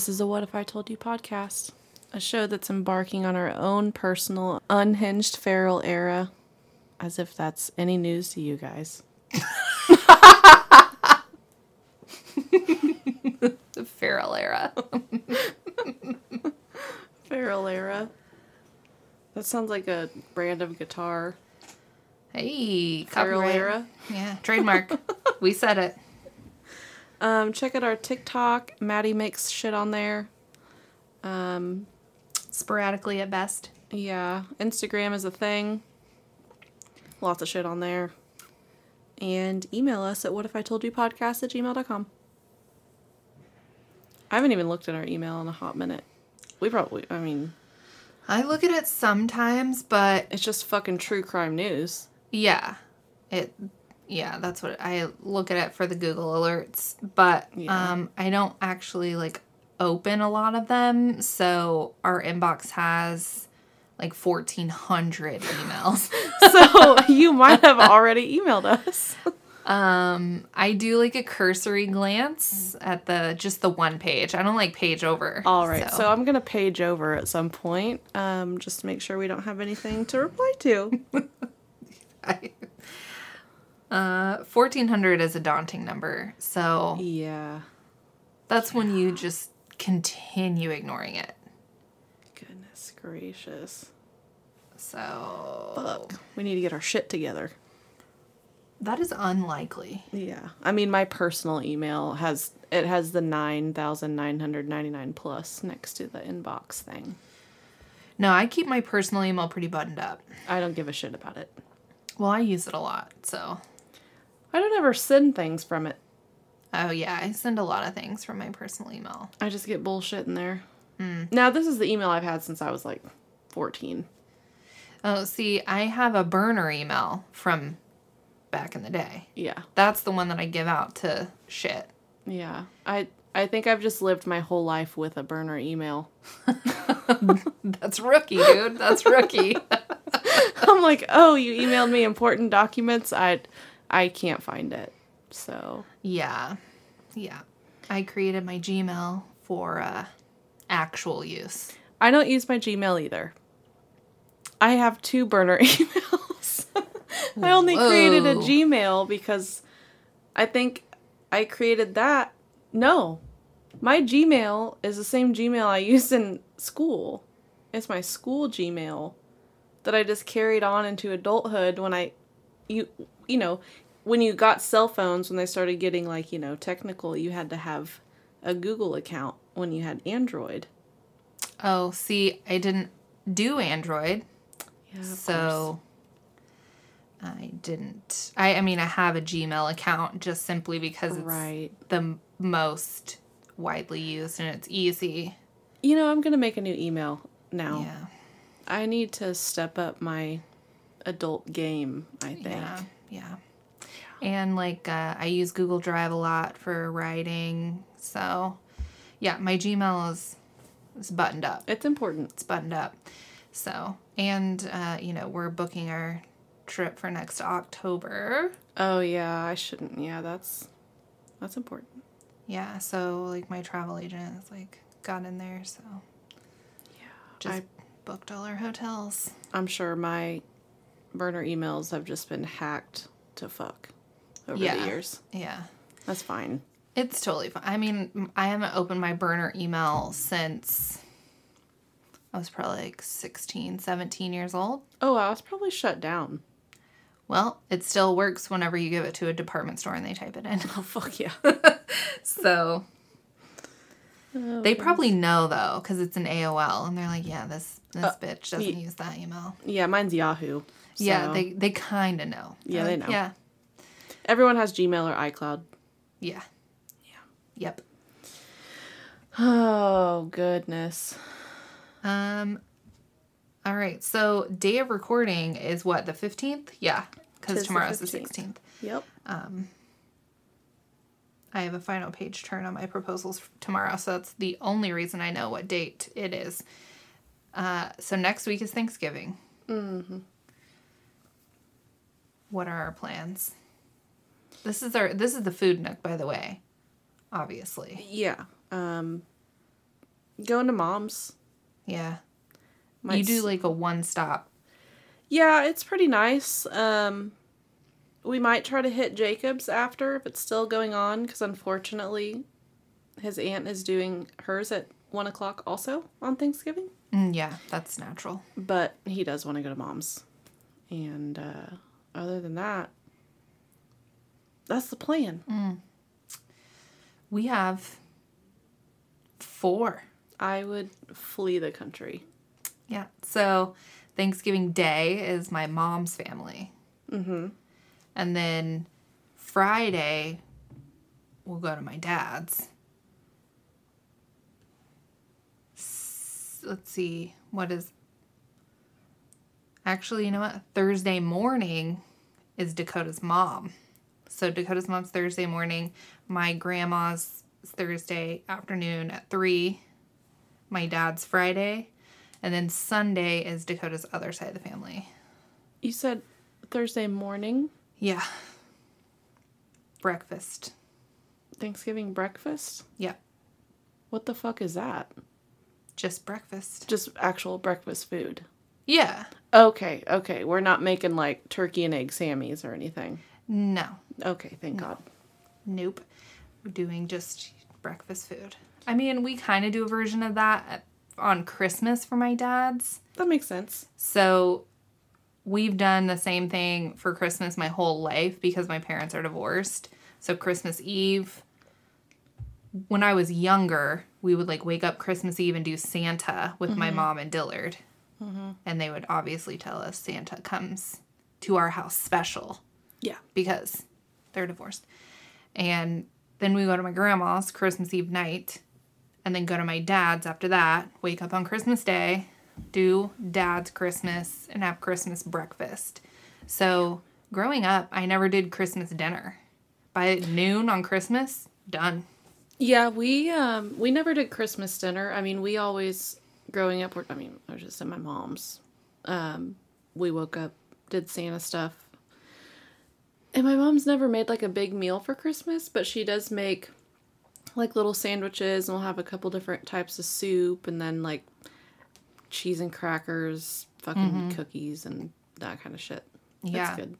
This is a What If I Told You podcast, a show that's embarking on our own personal, unhinged feral era, as if that's any news to you guys. The feral era. Feral era. That sounds like a brand of guitar. Hey, Feral copyright. era. Yeah, trademark. we said it. Um, check out our TikTok. Maddie makes shit on there. Um, Sporadically at best. yeah, Instagram is a thing. Lots of shit on there. And email us at whatifitoldyou podcast at gmail.com. I haven't even looked at our email in a hot minute. We probably, I mean, I look at it sometimes, but it's just fucking true crime news. yeah, it. Yeah, that's what I look at it for the Google alerts, but Yeah. um, I don't actually like open a lot of them. So our inbox has like fourteen hundred emails. So you might have already emailed us. Um, I do like a cursory glance at the just the one page. I don't like page over. All right, so, I'm gonna page over at some point, um, just to make sure we don't have anything to reply to. I, uh, fourteen hundred is a daunting number. So yeah, that's when you just continue ignoring it. goodness gracious. So Fuck, we need to get our shit together. that is unlikely. Yeah, I mean, my personal email has it has the nine thousand nine hundred ninety nine plus next to the inbox thing. No, I keep my personal email pretty buttoned up. I don't give a shit about it. Well, I use it a lot, so I don't ever send things from it. oh yeah, I send a lot of things from my personal email. I just get bullshit in there. Mm. Now this is the email I've had since I was like fourteen. Oh, see, I have a burner email from back in the day. Yeah, That's the one that I give out to shit. yeah. I I think I've just lived my whole life with a burner email. That's rookie, dude. That's rookie. I'm like, oh, you emailed me important documents. I I can't find it. So yeah. Yeah. I created my Gmail for uh, actual use. I don't use my Gmail either. I have two burner emails. I only created a Gmail because I think I created that. No. My Gmail is the same Gmail I used in school. It's my school Gmail that I just carried on into adulthood when I you you know, when you got cell phones when they started getting like, you know, technical, you had to have a Google account when you had Android. Oh, see, I didn't do Android, Yeah. so I didn't. I, I mean, I have a Gmail account just simply because it's Right. the m- most widely used and it's easy. You know, I'm going to make a new email now. Yeah. I need to step up my adult game, I think. Yeah, yeah. And like uh, I use Google Drive a lot for writing, so yeah, my Gmail is is buttoned up. It's important. It's buttoned up. So and uh, you know we're booking our trip for next October. Oh yeah, I shouldn't. Yeah, that's that's important. Yeah, so like my travel agent has like got in there, so Yeah. just I booked all our hotels. I'm sure my burner emails have just been hacked to fuck over Yeah. the years. Yeah. That's fine. It's totally fine. I mean, I haven't opened my burner email since I was probably like 16, 17 years old. Oh, I was probably shut down. Well, it still works whenever you give it to a department store and they type it in. Oh fuck yeah. So they probably know though, because it's an AOL, and they're like, "Yeah, this this uh, bitch doesn't ye- use that email." yeah, mine's Yahoo. Yeah, they they kind of know. Yeah, They're they like, know. Yeah, everyone has Gmail or iCloud. yeah, Yeah. yep. Oh goodness. Um, all right. So day of recording is what the fifteenth? Yeah, because the tomorrow's the 15th. sixteenth. Yep. Um I have a final page turn on my proposals tomorrow, so that's the only reason I know what date it is. Uh, so next week is Thanksgiving. Mm-hmm. What are our plans? This is our this is the food nook, by the way. Obviously, Yeah. Um going to mom's. yeah. Might you do like a one stop. Yeah, it's pretty nice. Um we might try to hit Jacob's after if it's still going on, because unfortunately his aunt is doing hers at one o'clock also on Thanksgiving. Mm, yeah, that's natural. But he does want to go to mom's. And uh other than that, that's the plan. We have four. I would flee the country. Yeah. So Thanksgiving Day is my mom's family. Mm-hmm. And then Friday, we'll go to my dad's. S- Let's see, what is. Actually, you know what? Thursday morning is Dakota's mom. So Dakota's mom's Thursday morning. My grandma's Thursday afternoon at 3. My dad's Friday. And then Sunday is Dakota's other side of the family. You said Thursday morning, Yeah. Breakfast. Thanksgiving breakfast? Yeah. What the fuck is that? Just breakfast. Just actual breakfast food. Yeah. Okay, okay. We're not making like turkey and egg sammies or anything. No. Okay, thank God. Nope. We're doing just breakfast food. I mean, we kind of do a version of that at, on Christmas for my dad's. That makes sense. So we've done the same thing for Christmas my whole life because my parents are divorced. So Christmas Eve, when I was younger, we would like wake up Christmas Eve and do Santa with my mm-hmm. mom and Dillard. Mm-hmm. And they would obviously tell us Santa comes to our house special Yeah. because they're divorced. And then we go to my grandma's Christmas Eve night, and then go to my dad's after that. Wake up on Christmas Day, do dad's Christmas, and have Christmas breakfast. So growing up, I never did Christmas dinner. By noon on Christmas, done. Yeah, we um we never did Christmas dinner. I mean, we always growing up. I mean, I was just at my mom's. Um, we woke up, did Santa stuff, and my mom's never made like a big meal for Christmas, but she does make like little sandwiches, and we'll have a couple different types of soup, and then like cheese and crackers, fucking mm-hmm. cookies, and that kind of shit. That's Yeah. good.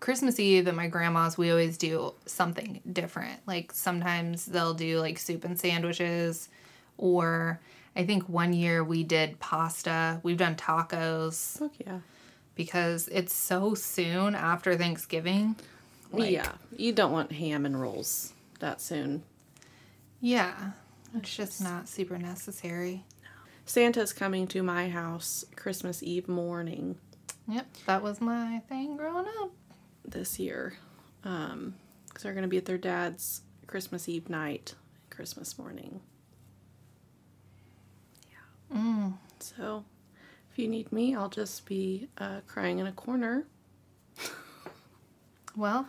Christmas Eve at my grandma's, we always do something different. Like sometimes they'll do like soup and sandwiches, or I think one year we did pasta. We've done tacos Fuck yeah. Because it's so soon after Thanksgiving. Like, yeah, you don't want ham and rolls that soon. Yeah. It's just not super necessary. Santa's coming to my house Christmas Eve morning Yep, that was my thing growing up. this year. Um, because they're gonna be at their dad's Christmas Eve night, Christmas morning. Yeah. Mm. So, if you need me, I'll just be uh, crying in a corner. Well,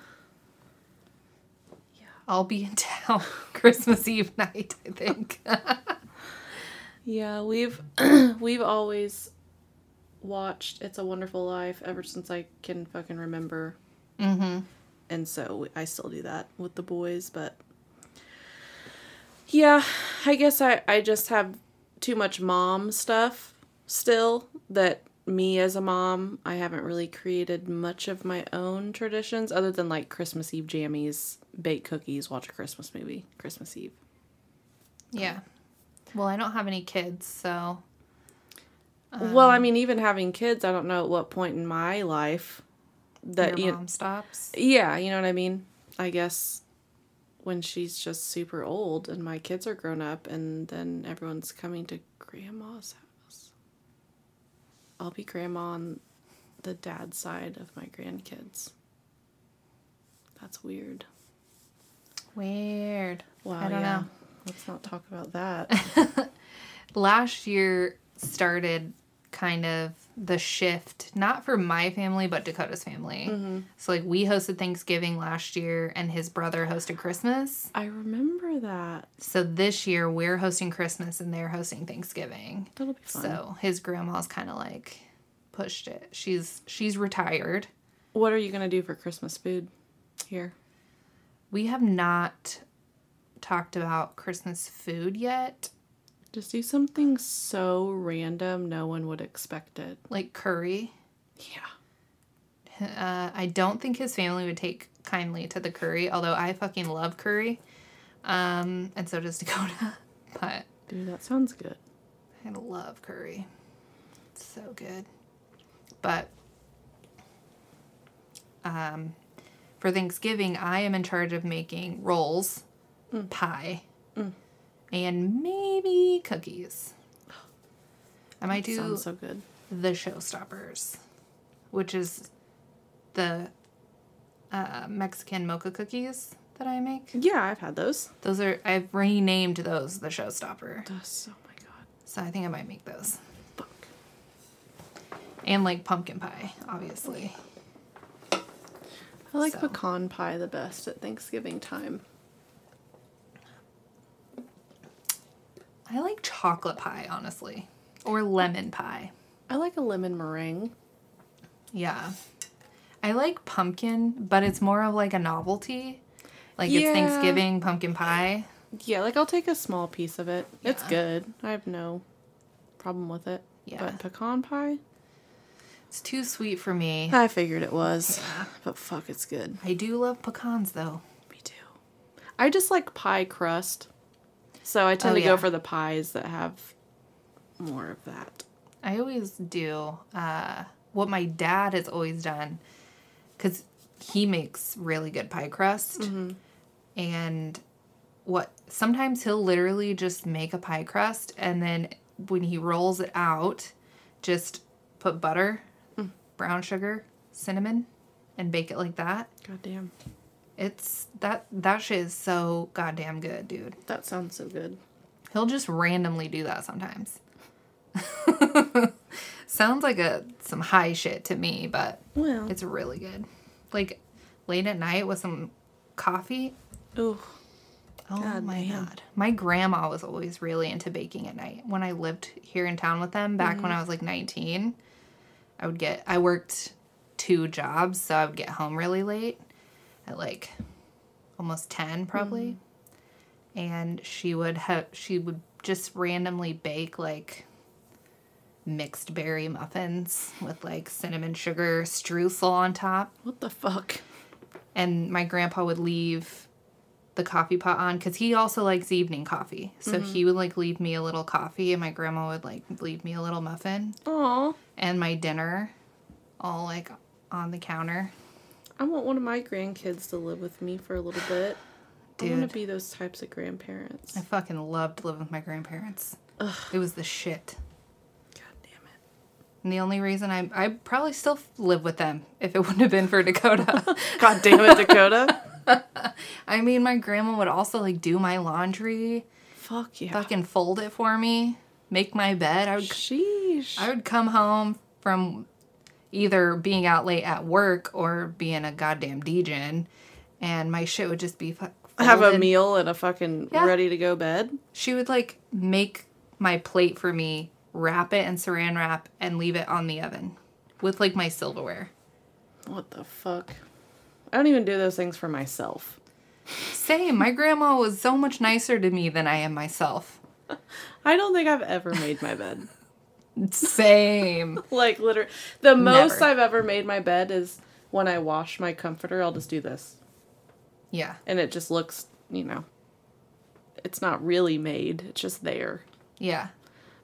yeah, I'll be in town Christmas Eve night, I think. Yeah, we've we've always watched It's a Wonderful Life ever since I can fucking remember. mm-hmm. and so I still do that with the boys, but yeah, I guess I I just have too much mom stuff still that me as a mom, I haven't really created much of my own traditions other than like Christmas Eve jammies, bake cookies, watch a Christmas movie, Christmas Eve. Yeah. Well, I don't have any kids, so well, I um, mean, even having kids, I don't know at what point in my life that your you mom stops. Yeah, you know what I mean? I guess when she's just super old and my kids are grown up and then everyone's coming to grandma's house. I'll be grandma on the dad side of my grandkids. That's weird. Weird. Wow, I don't yeah. know. let's not talk about that. last year started kind of the shift, not for my family, but Dakota's family. Mm-hmm. So, like, we hosted Thanksgiving last year, and his brother hosted Christmas. I remember that. So, this year, we're hosting Christmas and they're hosting Thanksgiving. That'll be fun. So, his grandma's kind of like pushed it. She's she's retired. What are you gonna do for Christmas food here? We have not talked about Christmas food yet, Just do something so random no one would expect it. like curry. Yeah. Uh, I don't think his family would take kindly to the curry, although I fucking love curry. Um, and so does Dakota. But Dude, that sounds good. I love curry. It's so good. But um, for Thanksgiving, I am in charge of making rolls, pie, and maybe cookies. I might do Sounds so good. the showstoppers, which is the uh, Mexican mocha cookies that I make. Yeah, I've had those. Those are I've renamed those the showstopper, That's oh my god. so I think I might make those. Fuck. And like pumpkin pie, obviously. I like So. pecan pie the best at Thanksgiving time. I like chocolate pie, honestly, or lemon pie. I like a lemon meringue. Yeah. I like pumpkin, but it's more of like a novelty. Like it's Thanksgiving pumpkin pie. Yeah, like I'll take a small piece of it. It's good. I have no problem with it. Yeah. But pecan pie? It's too sweet for me. I figured it was. But fuck, it's good. I do love pecans though. Me too. I just like pie crust. So I tend Oh, to yeah. go for the pies that have more of that. I always do uh, what my dad has always done because he makes really good pie crust. And what sometimes he'll literally just make a pie crust and then when he rolls it out, just put butter, brown sugar, cinnamon, and bake it like that. God damn. It's that that shit is so goddamn good, dude. That sounds so good. He'll just randomly do that sometimes. Sounds like a some high shit to me, but Well, it's really good. Like late at night with some coffee. ooh, Oh God my damn. god. My grandma was always really into baking at night. When I lived here in town with them back Mm-hmm. when I was like 19, I would get I worked two jobs, so I would get home really late at like almost 10 probably. Mm-hmm. And she would have she would just randomly bake like mixed berry muffins with like cinnamon sugar streusel on top what the fuck? and my grandpa would leave the coffee pot on because he also likes evening coffee so he would like leave me a little coffee and my grandma would like leave me a little muffin Aw. and my dinner all like on the counter I want one of my grandkids to live with me for a little bit. I want to be those types of grandparents. i fucking loved living with my grandparents it was the shit God damn it. and the only reason i i probably still live with them if it wouldn't have been for dakota God damn it, Dakota. i mean my grandma would also like do my laundry Fuck yeah. fucking fold it for me make my bed i would Sheesh. I would come home from either being out late at work or being a goddamn degen, and my shit would just be fu- have a meal and a fucking Yeah. ready to go bed. She would like make my plate for me, wrap it in saran wrap, and leave it on the oven with like my silverware. What the fuck? I don't even do those things for myself. Same. My grandma was so much nicer to me than I am myself. I don't think I've ever made my bed. Same. Like literally, the most Never. I've ever made my bed is when I wash my comforter. I'll just do this, Yeah. and it just looks, you know, it's not really made. It's just there. Yeah.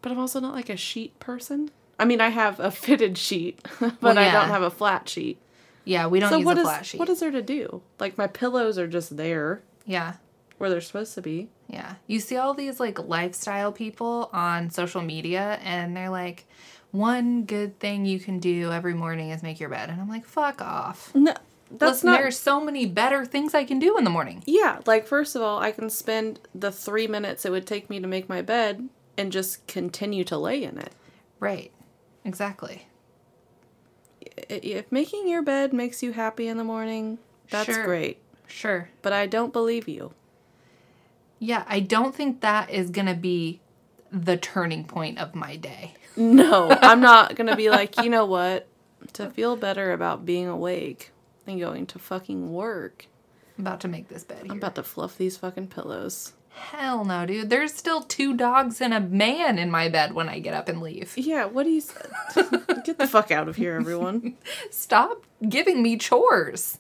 But I'm also not like a sheet person. I mean, I have a fitted sheet, but Well, I don't have a flat sheet. Yeah. We don't so use what a is flat sheet. what is there to do? Like my pillows are just there yeah. Where they're supposed to be. Yeah. You see all these like lifestyle people on social media and they're like, one good thing you can do every morning is make your bed. And I'm like, fuck off. No, that's Listen, not there's so many better things I can do in the morning. Yeah, like first of all, I can spend the 3 minutes it would take me to make my bed and just continue to lay in it. Right. Exactly. If making your bed makes you happy in the morning, that's Sure. great. Sure. But I don't believe you. Yeah, I don't think that is going to be the turning point of my day. No, I'm not going to be like, "You know what? To feel better about being awake and going to fucking work, I'm about to make this bed here. I'm about to fluff these fucking pillows." Hell no, dude. There's still two dogs and a man in my bed when I get up and leave. Yeah, what do you Get the fuck out of here, everyone. Stop giving me chores.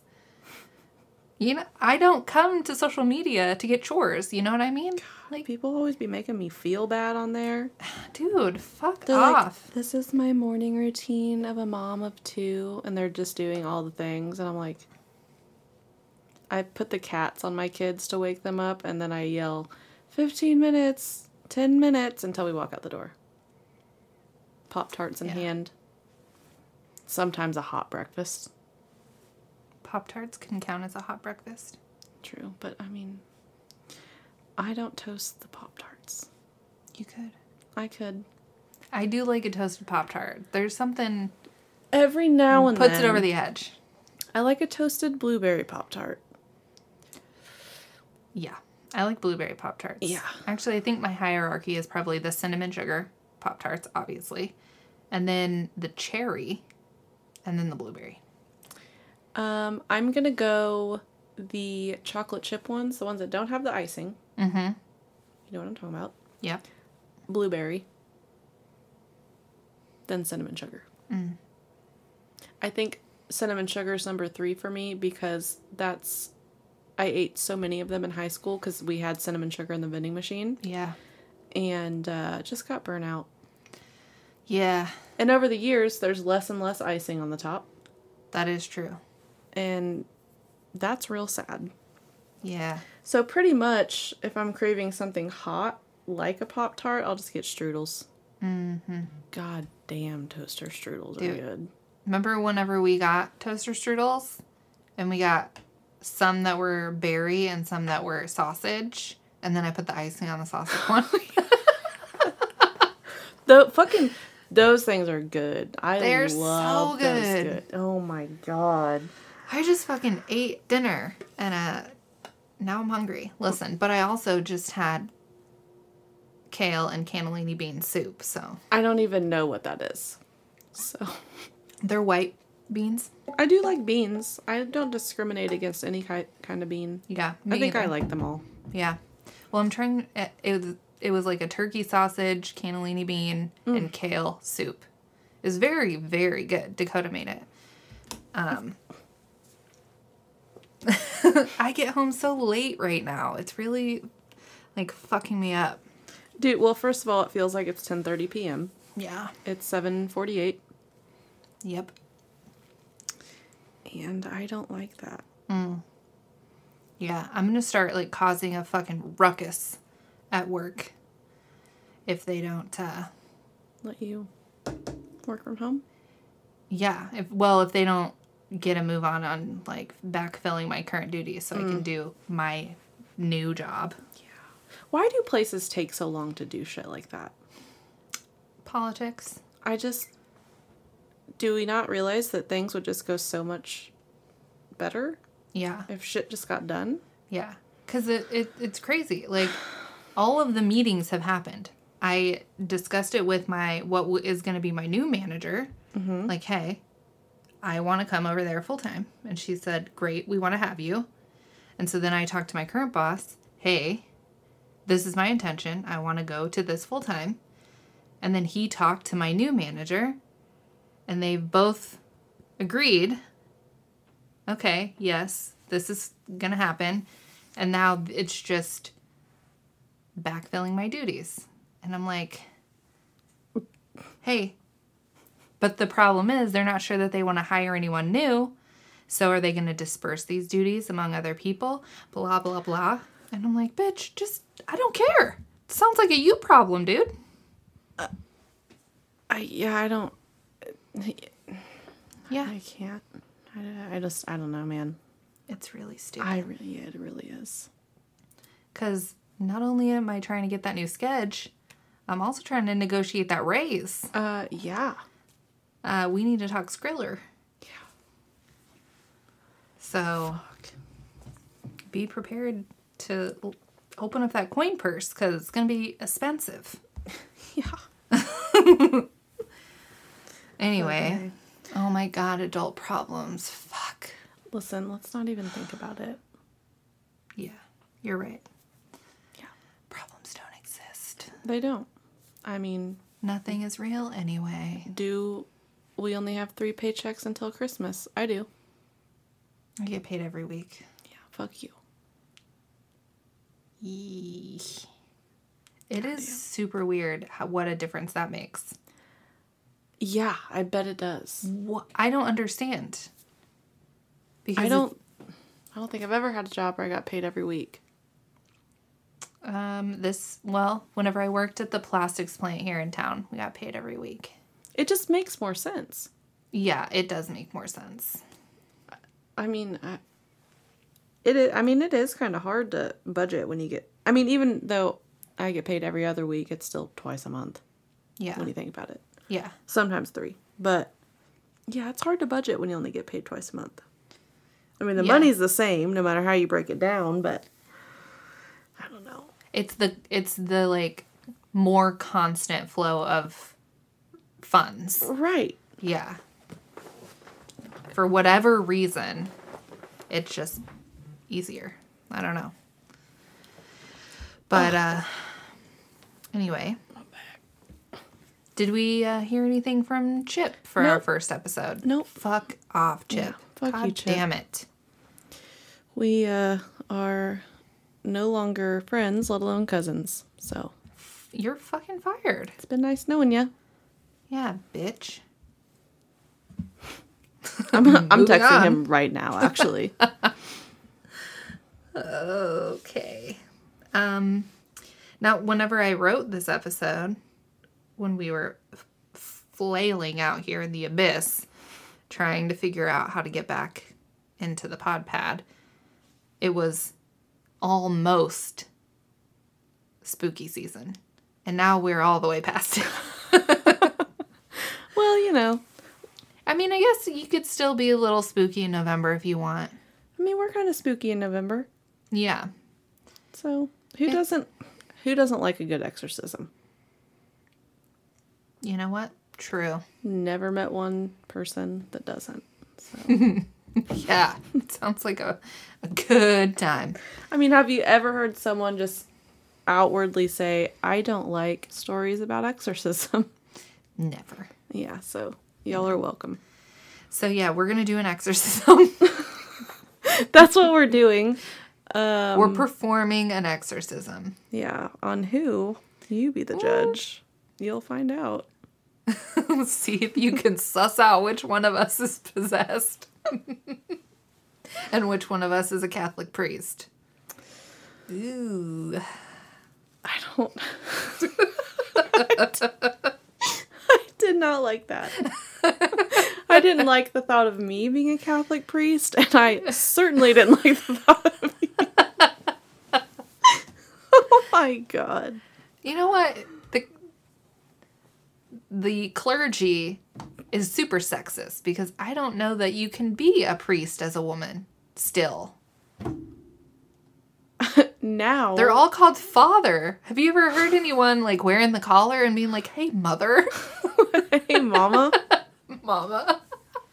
You know, I don't come to social media to get chores. You know what I mean? Like, People always be making me feel bad on there. dude, fuck They're like, off. this is my morning routine of a mom of two, and they're just doing all the things, and I'm like, I put the cats on my kids to wake them up, and then I yell, 15 minutes, 10 minutes, until we walk out the door. Pop Tarts in Yeah. hand. Sometimes a hot breakfast. Pop Tarts can count as a hot breakfast. True, but I mean, I don't toast the Pop Tarts. You could. I could. I do like a toasted Pop Tart. There's something Every now and puts then. it over the edge. I like a toasted blueberry Pop Tart. Yeah. I like blueberry Pop Tarts. Yeah. Actually, I think my hierarchy is probably the cinnamon sugar Pop Tarts, obviously, and then the cherry, and then the blueberry. Um, I'm gonna go the chocolate chip ones, the ones that don't have the icing. Mm hmm. You know what I'm talking about? Yep. Blueberry. Then cinnamon sugar. I think cinnamon sugar is number three for me because that's I ate so many of them in high school because we had cinnamon sugar in the vending machine Yeah. and uh, just got burnt out. Yeah. And over the years, there's less and less icing on the top, That is true. And that's real sad. Yeah. So pretty much, if I'm craving something hot like a Pop Tart, I'll just get strudels. Mm-hmm. God damn, toaster strudels Dude. are good. Remember whenever we got toaster strudels, and we got some that were berry and some that were sausage, and then I put the icing on the sausage one. The fucking those things are good. I They're so love those good. Oh my god. I just fucking ate dinner and uh now I'm hungry. Listen, but I also just had kale and cannellini bean soup, so I don't even know what that is. So they're white beans. I do like beans. I don't discriminate against any ki- kind of bean. Yeah, I think I like them all. Yeah. Well, I'm trying. It, it was it was like a turkey sausage, cannellini bean, and kale soup. It was very very good. Dakota made it. Um. I get home so late right now. It's really like fucking me up. Dude, well, first of all, it feels like it's 10:30 p.m. Yeah. It's 7:48, Yep. and I don't like that. Yeah. I'm gonna start like causing a fucking ruckus at work if they don't. uh Let you work from home. Yeah. If well, if they don't get a move on on like backfilling my current duties, so I can mm. do my new job. Yeah. Why do places take so long to do shit like that? Politics. I just do we not realize that things would just go so much better Yeah. if shit just got done? Yeah. Because it, it, it's crazy. Like, all of the meetings have happened. I discussed it with my, what w- is going to be my new manager. Mm-hmm. Like, hey, I want to come over there full time. And she said, great, we want to have you. And so then I talked to my current boss, hey, this is my intention. I want to go to this full time. And then he talked to my new manager, and they both agreed okay, yes, this is going to happen. And now it's just backfilling my duties. And I'm like, hey, but the problem is they're not sure that they want to hire anyone new. So are they going to disperse these duties among other people? Blah, blah, blah. And I'm like, bitch, just, I don't care. sounds like a you problem, dude. Uh, I yeah, I don't Yeah. I can't. I, I just, I don't know, man. It's really stupid. I really, it really is. Because not only am I trying to get that new sketch, I'm also trying to negotiate that raise. Uh, yeah. Uh, we need to talk Skriller. Yeah. So be prepared to l- open up that coin purse because it's going to be expensive. Yeah. Anyway, Okay. oh my god, adult problems. Fuck. Listen, let's not even think about it. Yeah, you're right. Yeah. Problems don't exist. They don't. I mean, Nothing is real anyway. do we only have three paychecks until Christmas? I do. I get paid every week. Yeah, fuck you. Yeesh. It is super weird how, what a difference that makes. Yeah, I bet it does. What I don't understand. Because I don't. I don't think I've ever had a job where I got paid every week. um, this well, whenever I worked at the plastics plant here in town, we got paid every week. It just makes more sense. Yeah, it does make more sense. I mean, I, it. Is, I mean, it is kind of hard to budget when you get. I mean, even though I get paid every other week, it's still twice a month Yeah, when you think about it. yeah, Sometimes three, but yeah, it's hard to budget when you only get paid twice a month. I mean, the Yeah. money's the same no matter how you break it down, but I don't know. it's the it's the like more constant flow of funds. Right. Yeah. For whatever reason, it's just easier. I don't know. But uh anyway. Did we uh, hear anything from Chip for our first episode? Nope. Fuck off, Chip. fuck God you, Chip. damn it. We uh, are no longer friends, let alone cousins. So You're fucking fired. it's been nice knowing you. Yeah, bitch. I'm, I'm texting on. him right now, actually. Okay. Um now whenever I wrote this episode when we were flailing out here in the abyss trying to figure out how to get back into the pod pad it was almost spooky season and now we're all the way past it well, you know, i mean i guess you could still be a little spooky in november if you want I mean, we're kind of spooky in November. yeah So who doesn't who doesn't like a good exorcism? you know what true Never met one person that doesn't. So yeah sounds like a, a good time I mean, have you ever heard someone just outwardly say, "I don't like stories about exorcism"? never yeah, so y'all are welcome. So yeah, we're gonna do an exorcism. That's what we're doing. Um, we're performing an exorcism. yeah, on who? You be the judge. You'll find out. See if you can suss out which one of us is possessed, and which one of us is a Catholic priest. Ooh, I don't. Did not like that. I didn't like the thought of me being a Catholic priest, and I certainly didn't like the thought of you. oh my god. you know what? The the clergy is super sexist because I don't know that you can be a priest as a woman still. Now They're all called father. Have you ever heard anyone like wearing the collar and being like, "Hey, mother, hey mama. mama"?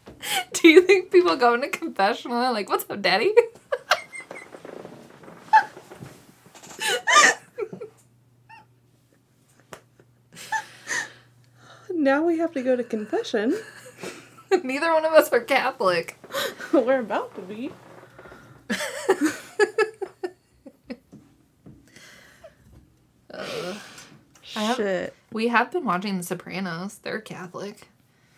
Do you think people go into confessional and like, "What's up, daddy"? now we have to go to confession. Neither one of us are Catholic. We're about to be. Have- Shit. We have been watching The Sopranos. They're Catholic.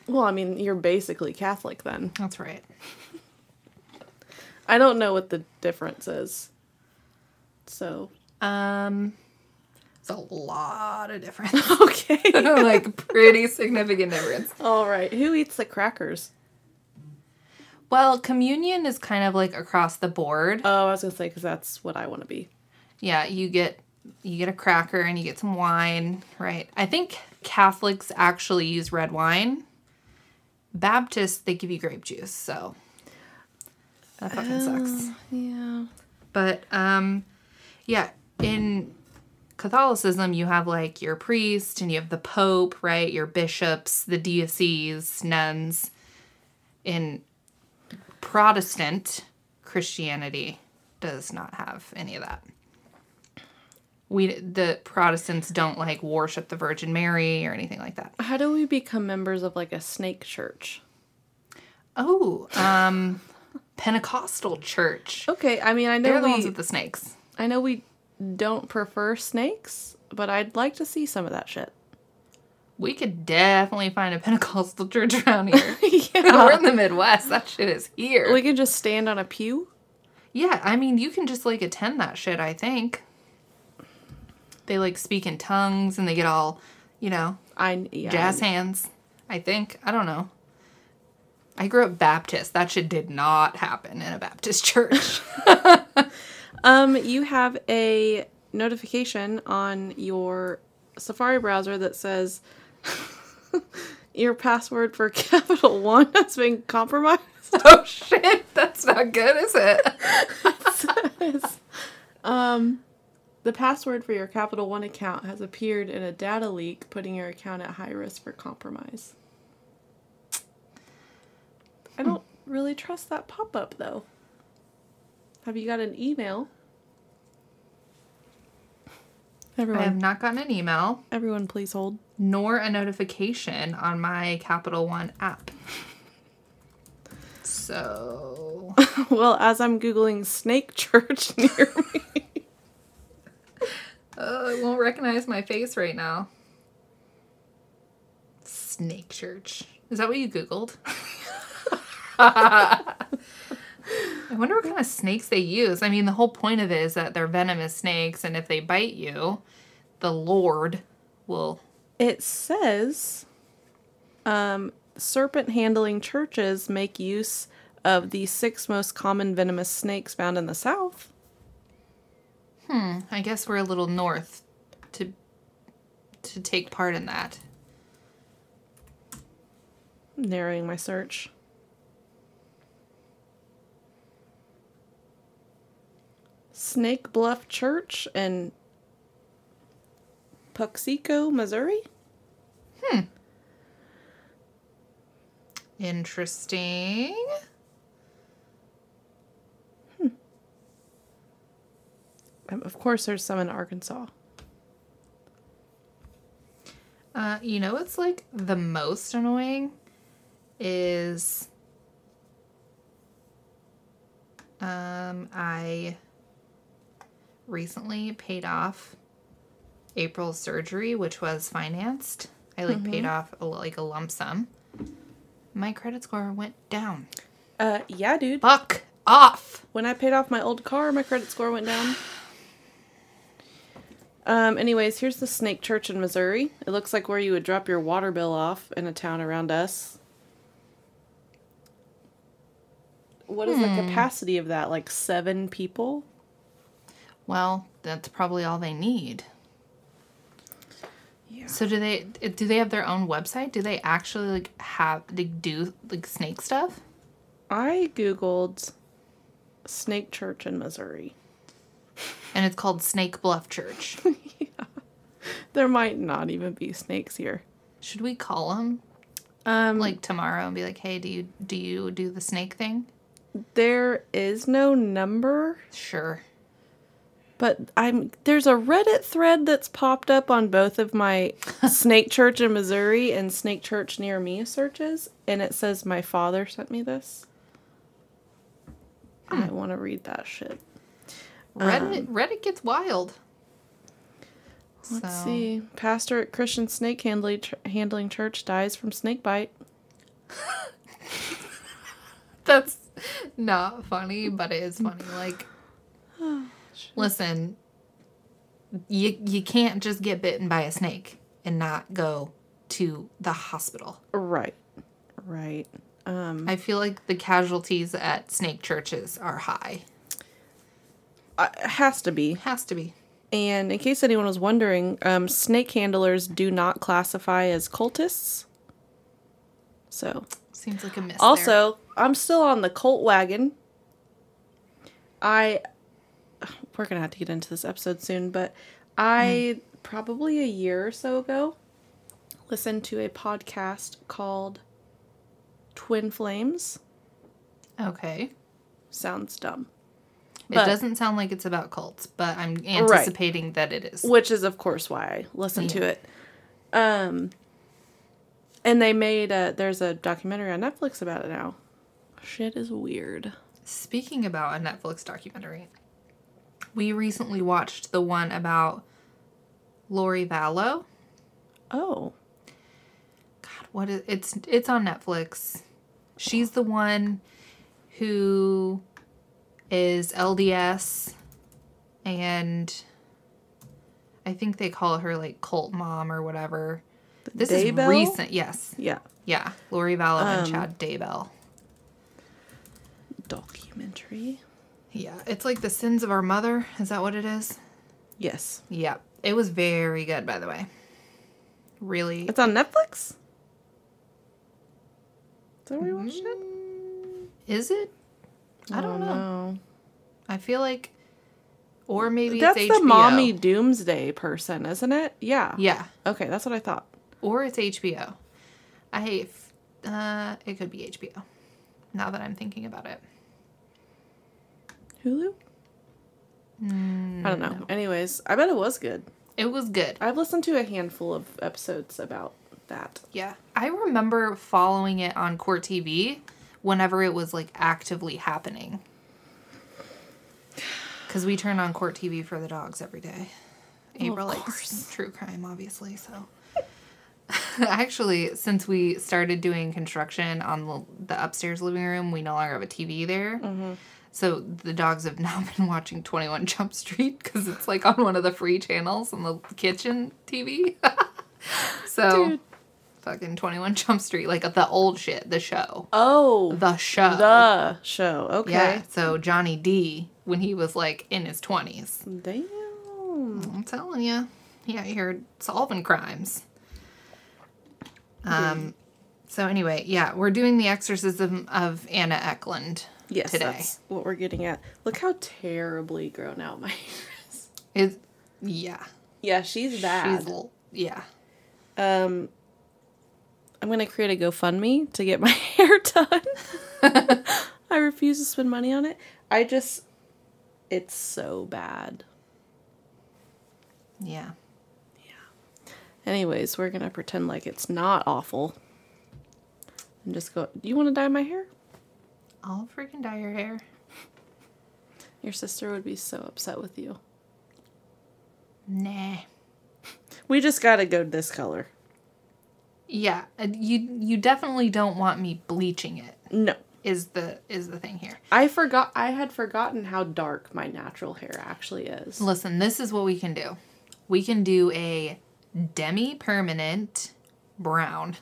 Well, I mean, you're basically Catholic then. That's right. I don't know what the difference is. So, Um, it's a lot of difference. okay. like pretty significant difference. All right. Who eats the crackers? Well, communion is kind of like across the board. Oh, I was gonna say because that's what I want to be. Yeah, you get you get a cracker and you get some wine, right? I think Catholics actually use red wine. Baptists they give you grape juice, so that fucking sucks. Yeah. But um yeah, in Catholicism you have like your priest and you have the pope, right? Your bishops, the dioceses, nuns. In Protestant Christianity does not have any of that. We the Protestants don't like worship the Virgin Mary or anything like that. How do we become members of like a snake church? Oh, um Pentecostal church. Okay, I mean I know They're the ones we with the snakes. I know we don't prefer snakes, but I'd like to see some of that shit. We could definitely find a Pentecostal church around here. yeah. We're in the Midwest. That shit is here. We could just stand on a pew. yeah, I mean, you can just like attend that shit, I think. They like speak in tongues and they get all, you know, I yeah. jazz hands. I think. I don't know. I grew up Baptist. That shit did not happen in a Baptist church. Um, you have a notification on your Safari browser that says your password for Capital One has been compromised. oh shit, that's not good, is it? says, um, the password for your Capital One account has appeared in a data leak, putting your account at high risk for compromise. I don't really trust that pop up though. Have you got an email? Everyone, I have not gotten an email everyone, please hold. nor a notification on my Capital One app. So well, as I'm googling snake church near me, uh, it won't recognize my face right now. Snake Church. Is that what you Googled? I wonder what kind of snakes they use. I mean, the whole point of it is that they're venomous snakes, and if they bite you, the Lord will. it says, um, serpent handling churches make use of the six most common venomous snakes found in the South. I guess we're a little north to to take part in that. narrowing my search. Snake Bluff Church in Puxico, Missouri. Hmm. Interesting. Of course, there's some in Arkansas. Uh, you know what's like the most annoying is um I recently paid off April's surgery, which was financed. I like paid off a, like a lump sum. My credit score went down. Uh, yeah, dude. Fuck off. When I paid off my old car, my credit score went down. Um, anyways, here's the Snake Church in Missouri. It looks like where you would drop your water bill off in a town around us. What is the capacity of that? Like seven people? Well, that's probably all they need. Yeah. So do they do they have their own website? Do they actually like have they do like snake stuff? I googled Snake Church in Missouri. And it's called Snake Bluff Church. There might not even be snakes here. Should we call them Um, like tomorrow and be like, "Hey, do you do you do the snake thing?" there is no number, Sure. but I'm there's a Reddit thread that's popped up on both of my Snake Church in Missouri and Snake Church near me searches, and it says my father sent me this. I want to read that shit. Reddit um, Reddit gets wild. Let's So- see. Pastor at Christian Snake Handling, handling Church dies from snake bite. That's not funny, but it is funny. Like, oh, listen, you you can't just get bitten by a snake and not go to the hospital. Right. Right. Um, I feel like the casualties at snake churches are high. Uh, has to be. Has to be. And in case anyone was wondering, um, snake handlers do not classify as cultists. So, Seems like a miss. also, I'm still on the cult wagon. I, we're gonna have to get into this episode soon, but I probably a year or so ago listened to a podcast called Twin Flames. okay. Sounds dumb. It doesn't sound like it's about cults, but I'm anticipating that it is. which is of course why I listened to it. Um, and they made a there's a documentary on Netflix about it now. Shit is weird. Speaking about a Netflix documentary, we recently watched the one about Lori Vallow. Oh, God, what is it's it's on Netflix. She's the one who is LDS and I think they call her like cult mom or whatever. This Daybell? is recent, yes. yeah, Yeah. Lori Vallow and Um, Chad Daybell. documentary. Yeah. It's like the sins of our mother. Is that what it is? Yes, Yeah. It was very good, by the way. Really. it's on Netflix. Is that where you watched it? Is it? I don't know. know. I feel like, or maybe That's it's HBO. the mommy doomsday person, isn't it? Yeah. Yeah. Okay, that's what I thought. Or it's HBO. I hate. Uh, it could be HBO. Now that I'm thinking about it. Hulu. I don't know. Anyways, I bet it was good. It was good. I've listened to a handful of episodes about that. Yeah. I remember following it on Court TV whenever it was like actively happening. Because we turn on Court TV for the dogs every day. April likes course. true crime, obviously. So, actually, since we started doing construction on the, the upstairs living room, we no longer have a TV there. Mm-hmm. So the dogs have now been watching 21 Jump Street because it's like on one of the free channels on the kitchen TV. so, Dude. Fucking 21 Jump Street, like the old shit, the show. Oh, The show. the show. Okay. Yeah. So Johnny D, when he was like in his 20s. Damn. I'm telling you, he out here solving crimes. Um. So anyway, yeah, we're doing the exorcism of Anna Ecklund Yes, today. that's what we're getting at. Look how terribly grown out my hair is. It, yeah, Yeah, she's bad. she's yeah. um, I'm gonna create a GoFundMe to get my hair done. I refuse to spend money on it. I just, it's so bad. Yeah. Yeah. Anyways, we're gonna pretend like it's not awful. And just go. Do you want to dye my hair? I'll freaking dye your hair. Your sister would be so upset with you. Nah. We just gotta go this color. Yeah, uh, you you definitely don't want me bleaching it. No. Is the is the thing here. I forgot. I had forgotten how dark my natural hair actually is. Listen, this is what we can do. We can do a demi permanent brown.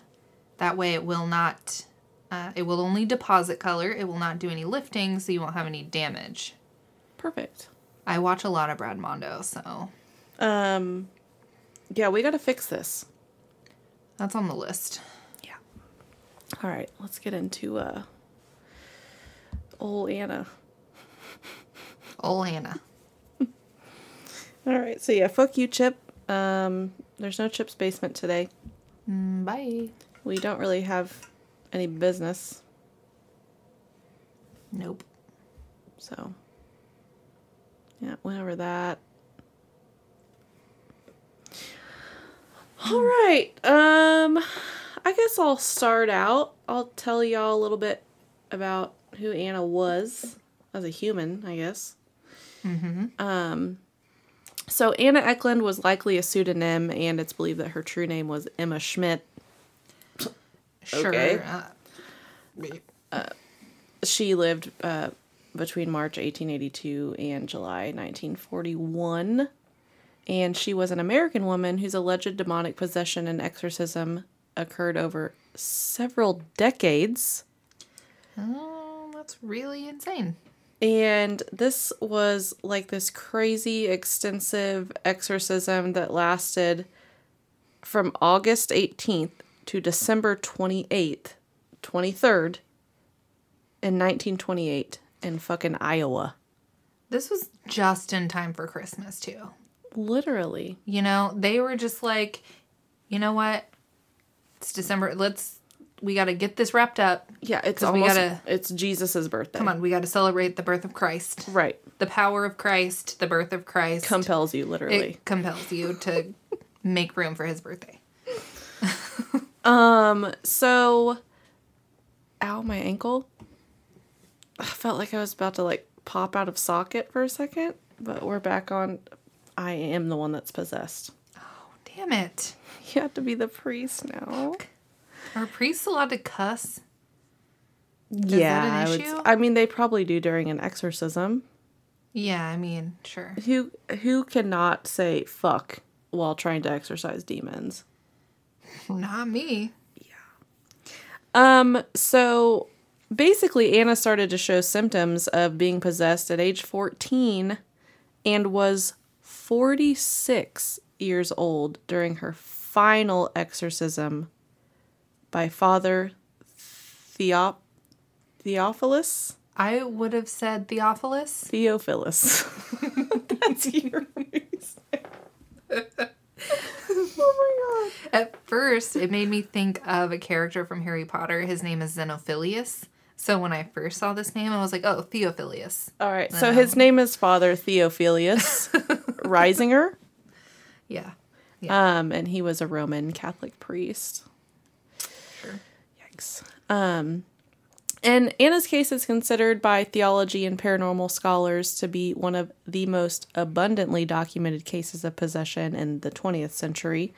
That way, it will not. Uh, it will only deposit color. It will not do any lifting, so you won't have any damage. Perfect. I watch a lot of Brad Mondo, so Um, yeah, we gotta fix this. That's on the list. Yeah. All right, let's get into uh, old Anna. Oh, Hannah. All right, so yeah, fuck you, Chip. Um, there's no Chip's basement today. Mm, bye. We don't really have any business, Nope. so yeah, went over that. All right. Um, I guess I'll start out. I'll tell y'all a little bit about who Anna was as a human, I guess. Um, so Anna Ecklund was likely a pseudonym, and it's believed that her true name was Emma Schmidt. Sure. Okay. Uh, She lived uh, between March 1882 and July 1941. And she was an American woman whose alleged demonic possession and exorcism occurred over several decades. Oh, that's really insane. And this was like this crazy extensive exorcism that lasted from August 18th to December 28th, 23rd in 1928 in fucking Iowa. This was just in time for Christmas, too. Literally. You know, they were just like, you know what? It's December. Let's, we got to get this wrapped up. Yeah, it's almost gotta- it's Jesus's birthday. Come on, we got to celebrate the birth of Christ. Right. The power of Christ, the birth of Christ. Compels you literally. it compels you to make room for his birthday. Um, so ow, my ankle. I felt like I was about to like pop out of socket for a second, but we're back on I am the one that's possessed. Oh, damn it. You have to be the priest now. Are priests allowed to cuss? yeah, that an I would. I mean, they probably do during an exorcism. Yeah, I mean, sure. Who who cannot say fuck while trying to exorcise demons? Not me. Yeah. Um, so basically Anna started to show symptoms of being possessed at age 14 and was 46 years old during her final exorcism by Father Theop- Theophilus? I would have said Theophilus. Theophilus. That's your Oh my god. At first, it made me think of a character from Harry Potter. His name is Xenophilius. So when I first saw this name, I was like, oh, Theophilus. All right. So his name is Father Theophilus Riesinger. Yeah. Um, and he was a Roman Catholic priest. Sure. Yikes. Um, and Anna's case is considered by theology and paranormal scholars to be one of the most abundantly documented cases of possession in the 20th century.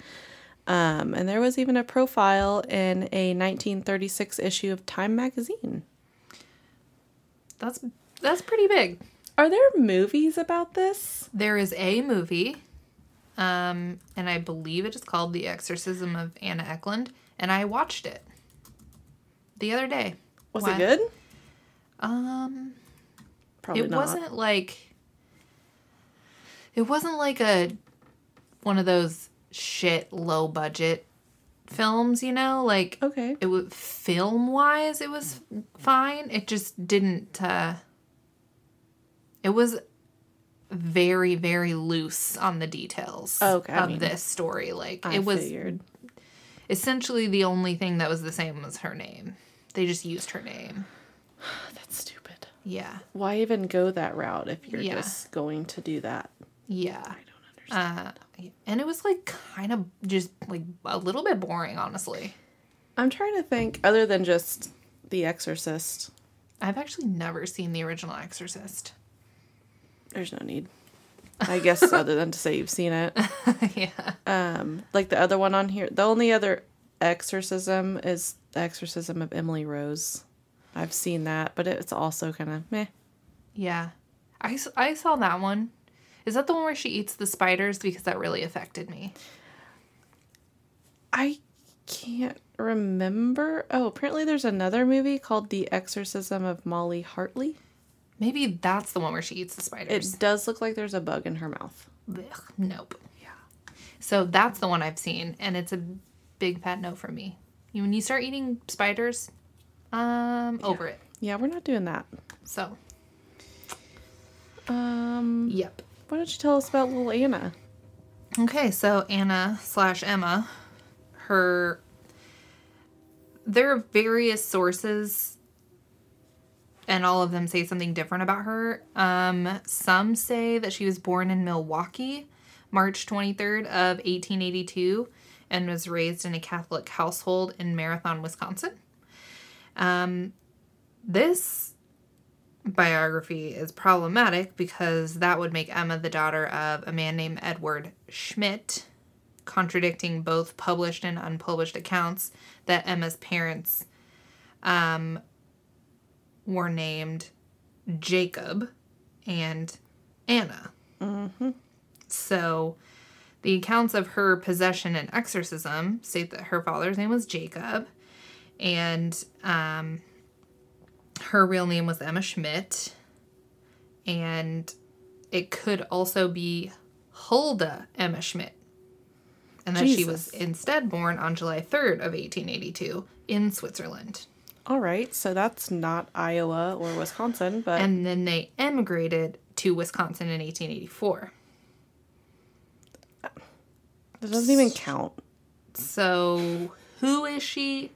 Um, and there was even a profile in a 1936 issue of Time magazine. That's that's pretty big. Are there movies about this? There is a movie, um, and I believe it is called The Exorcism of Anna Ecklund, and I watched it the other day. Was Why- it good? Um, Probably it not. wasn't like it wasn't like a one of those shit low budget films, you know? Like Okay. it was film wise it was fine. It just didn't uh it was very very loose on the details Okay, I of mean, this story. Like I it was figured. essentially the only thing that was the same was her name. They just used her name. That's stupid. Yeah. Why even go that route if you're Yeah. just going to do that? Yeah. I don't understand. Uh, and it was like kind of just like a little bit boring, honestly. I'm trying to think, other than just The Exorcist, I've actually never seen the original Exorcist. there's no need. I guess other than to say you've seen it. yeah. Um, like the other one on here, the only other exorcism is the exorcism of Emily Rose. I've seen that, but it's also kind of meh. Yeah. I, I saw that one. Is that the one where she eats the spiders? Because that really affected me. I can't remember. Oh, apparently there's another movie called The Exorcism of Molly Hartley. Maybe that's the one where she eats the spiders. It does look like there's a bug in her mouth. Ugh, nope. Yeah. So that's the one I've seen, and it's a big fat no for me. When you start eating spiders, um, over it. Yeah, we're not doing that. So, Um, yep. Why don't you tell us about little Anna? Okay, so Anna slash Emma, her. There are various sources, and all of them say something different about her. Um, some say that she was born in Milwaukee, March 23rd of 1882, and was raised in a Catholic household in Marathon, Wisconsin. Um, this biography is problematic because that would make Emma the daughter of a man named Edward Schmidt, contradicting both published and unpublished accounts that Emma's parents um, were named Jacob and Anna. So the accounts of her possession and exorcism state that her father's name was Jacob and um, her real name was Emma Schmidt, and it could also be Hulda Emma Schmidt, and that she was instead born on July 3rd of 1882 in Switzerland. All right, so that's not Iowa or Wisconsin, but And then they emigrated to Wisconsin in 1884. that doesn't even count. So, who is she?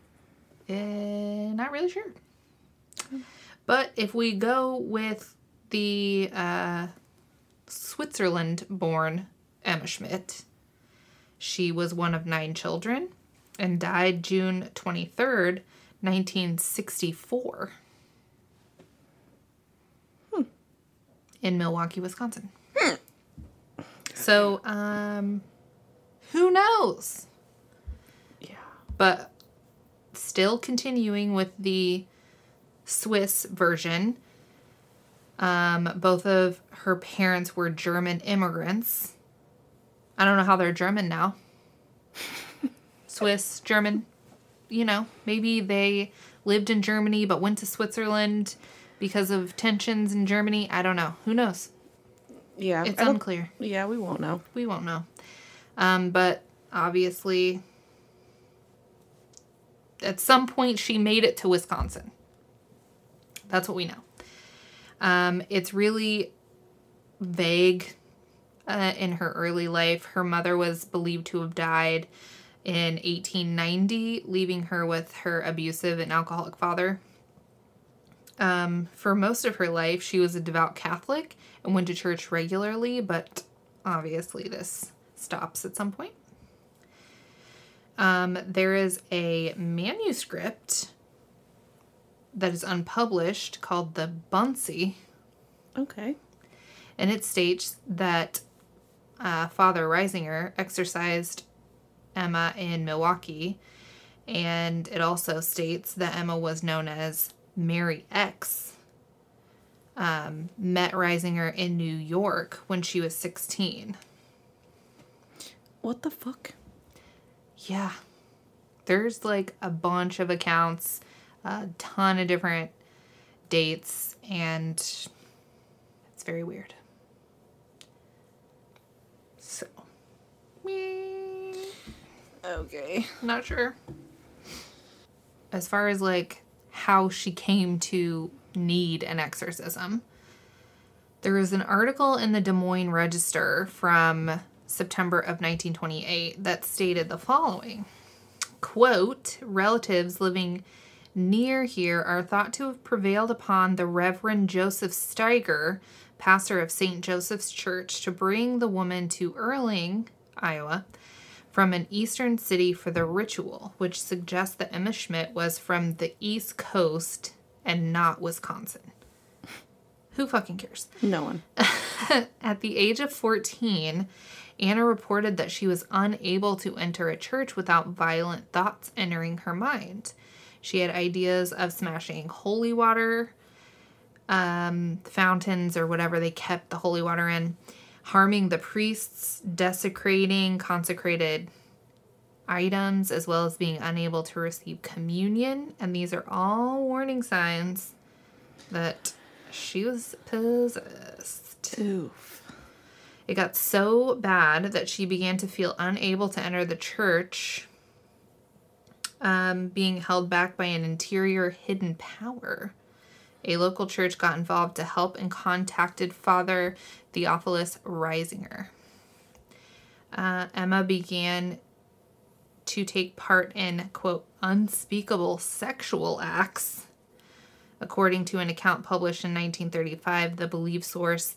Eh, not really sure. But if we go with the uh, Switzerland born Emma Schmidt, she was one of nine children and died June 23rd, 1964. In Milwaukee, Wisconsin. So, um, who knows? Yeah. but still continuing with the Swiss version. Um, both of her parents were German immigrants. I don't know how they're German now. Swiss, German, you know, maybe they lived in Germany but went to Switzerland because of tensions in Germany. I don't know. Who knows? Yeah. It's unclear. Yeah, we won't know. We won't know. Um, but obviously, at some point, she made it to Wisconsin. That's what we know. Um, it's really vague uh, in her early life. Her mother was believed to have died in 1890, leaving her with her abusive and alcoholic father. Um, for most of her life, she was a devout Catholic and went to church regularly, but obviously this stops at some point. Um, there is a manuscript that is unpublished called the Bunsey, Okay. and it states that uh, Father Riesinger exercised Emma in Milwaukee, and it also states that Emma was known as Mary X. Um, met Riesinger in New York when she was 16. What the fuck? Yeah. There's like a bunch of accounts, a ton of different dates, and it's very weird. So, meh, Okay. not sure. As far as like how she came to need an exorcism, there was an article in the Des Moines Register from September of 1928 that stated the following quote relatives living near here are thought to have prevailed upon the reverend joseph steiger pastor of st joseph's church to bring the woman to earling iowa from an eastern city for the ritual which suggests that emma schmidt was from the east coast and not wisconsin who fucking cares No one. at the age of 14, Anna reported that she was unable to enter a church without violent thoughts entering her mind. She had ideas of smashing holy water um, fountains or whatever they kept the holy water in, harming the priests, desecrating consecrated items, as well as being unable to receive communion. And these are all warning signs that she was possessed. Oof. It got so bad that she began to feel unable to enter the church, um, being held back by an interior hidden power. A local church got involved to help and contacted Father Theophilus Riesinger. Uh, Emma began to take part in, quote, unspeakable sexual acts. According to an account published in 1935, the believed source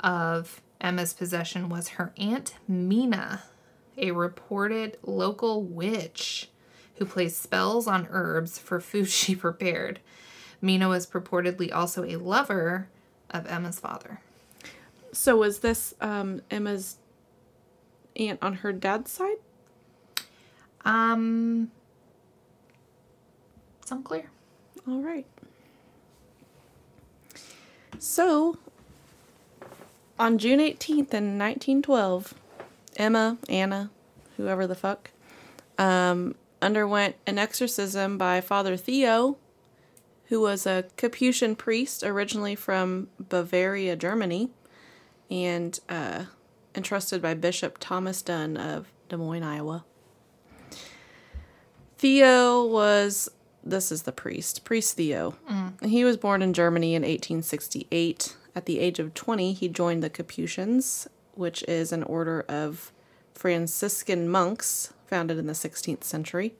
of Emma's possession was her Aunt Mina, a reported local witch who placed spells on herbs for food she prepared. Mina was purportedly also a lover of Emma's father. So was this um, Emma's aunt on her dad's side? Um, it's unclear. All right. So, on June 18th in 1912, Emma, Anna, whoever the fuck, um, underwent an exorcism by Father Theo, who was a Capuchin priest originally from Bavaria, Germany, and uh, entrusted by Bishop Thomas Dunn of Des Moines, Iowa. Theo was, this is the priest, Priest Theo. He was born in Germany in 1868. At the age of 20, he joined the Capuchins, which is an order of Franciscan monks founded in the 16th century.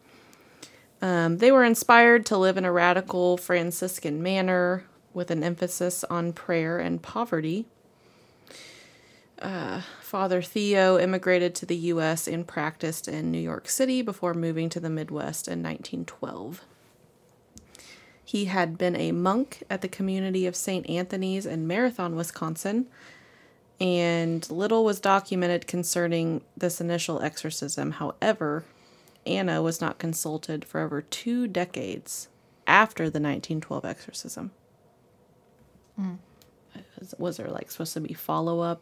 Um, they were inspired to live in a radical Franciscan manner with an emphasis on prayer and poverty. Uh, Father Theo immigrated to the U.S. and practiced in New York City before moving to the Midwest in 1912. He had been a monk at the community of St. Anthony's in Marathon, Wisconsin, and little was documented concerning this initial exorcism. However, Anna was not consulted for over two decades after the 1912 exorcism. Hmm. Was- Was there like supposed to be follow up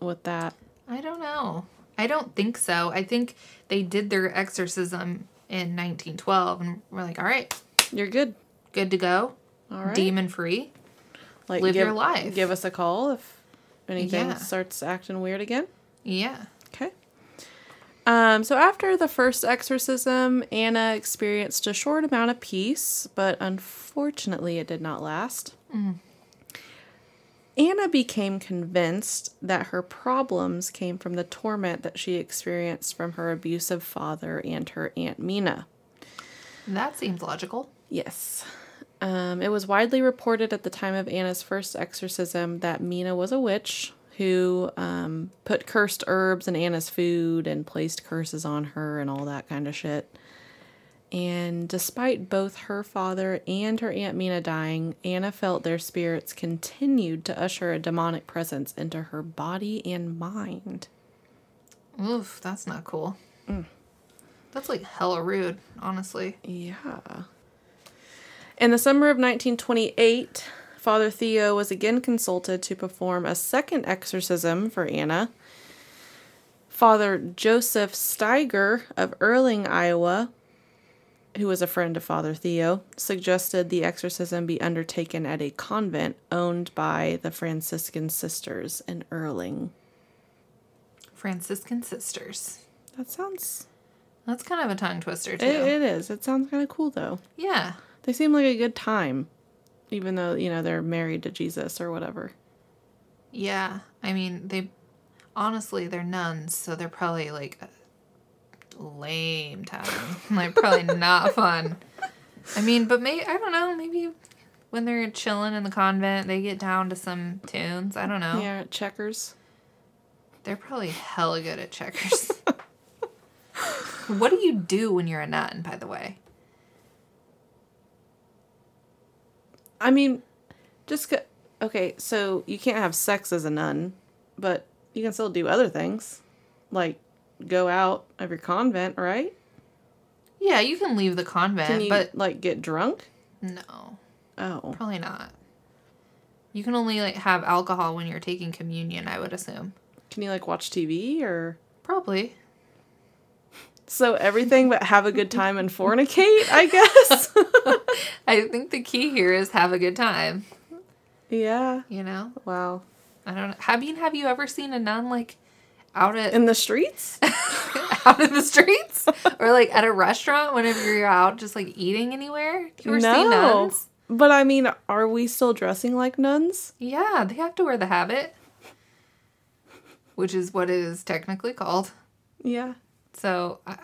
with that? I don't know. I don't think so. I think they did their exorcism in 1912 and we're like, all right, You're good. good to go. All right. Demon free. like live give, your life. Give us a call if anything Yeah. starts acting weird again. Yeah. Okay. Um, so after the first exorcism, Anna experienced a short amount of peace, but unfortunately, it did not last. Anna became convinced that her problems came from the torment that she experienced from her abusive father and her Aunt Mina. That seems logical. Yes. Um, it was widely reported at the time of Anna's first exorcism that Mina was a witch who um, put cursed herbs in Anna's food and placed curses on her and all that kind of shit. And despite both her father and her Aunt Mina dying, Anna felt their spirits continued to usher a demonic presence into her body and mind. Oof, that's not cool. That's like hella rude, honestly. Yeah. In the summer of 1928, Father Theo was again consulted to perform a second exorcism for Anna. Father Joseph Steiger of Earling, Iowa, who was a friend of Father Theo, suggested the exorcism be undertaken at a convent owned by the Franciscan sisters in Earling. Franciscan sisters. That sounds. That's kind of a tongue twister, too. It, it is. It sounds kind of cool, though. yeah. They seem like a good time, even though, you know, they're married to Jesus or whatever. Yeah. I mean, they honestly, they're nuns, so they're probably like a lame time. like, probably not fun. I mean, but maybe, I don't know, maybe when they're chilling in the convent, they get down to some tunes. I don't know. Yeah, checkers. They're probably hella good at checkers. what do you do when you're a nun, by the way? I mean, just okay. So you can't have sex as a nun, but you can still do other things, like go out of your convent, right? Yeah, you can leave the convent, Can you but like get drunk? no, Oh, probably not. You can only like have alcohol when you're taking communion, I would assume. can you like watch TV or? Probably. So everything but have a good time and fornicate, I guess. I think the key here is have a good time. yeah. You know, Wow. I don't know. Have you have you ever seen a nun like out at In the streets? out in the streets or like at a restaurant whenever you're out just like eating anywhere? You ever see nuns? But I mean, are we still dressing like nuns? Yeah, they have to wear the habit, which is what it is technically called. Yeah. So, I,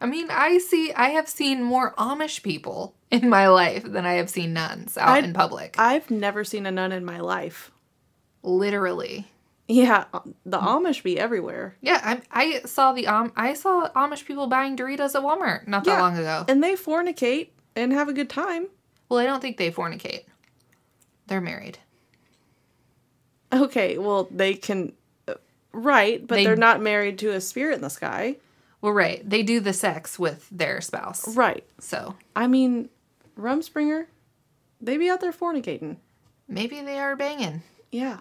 I mean, I see, I have seen more Amish people in my life than I have seen nuns out I'd- in public. I've never seen a nun in my life. Literally. Yeah, the Amish be everywhere. Yeah, I, I saw the um, I saw Amish people buying Doritos at Walmart not that Yeah. long ago. And they fornicate and have a good time. Well, I don't think they fornicate. They're married. Okay, well, they can. Right, but They- are not married to a spirit in the sky. Well, right. They do the sex with their spouse. Right. So I mean, Rumspringa, they be out there fornicating. maybe they are banging. Yeah.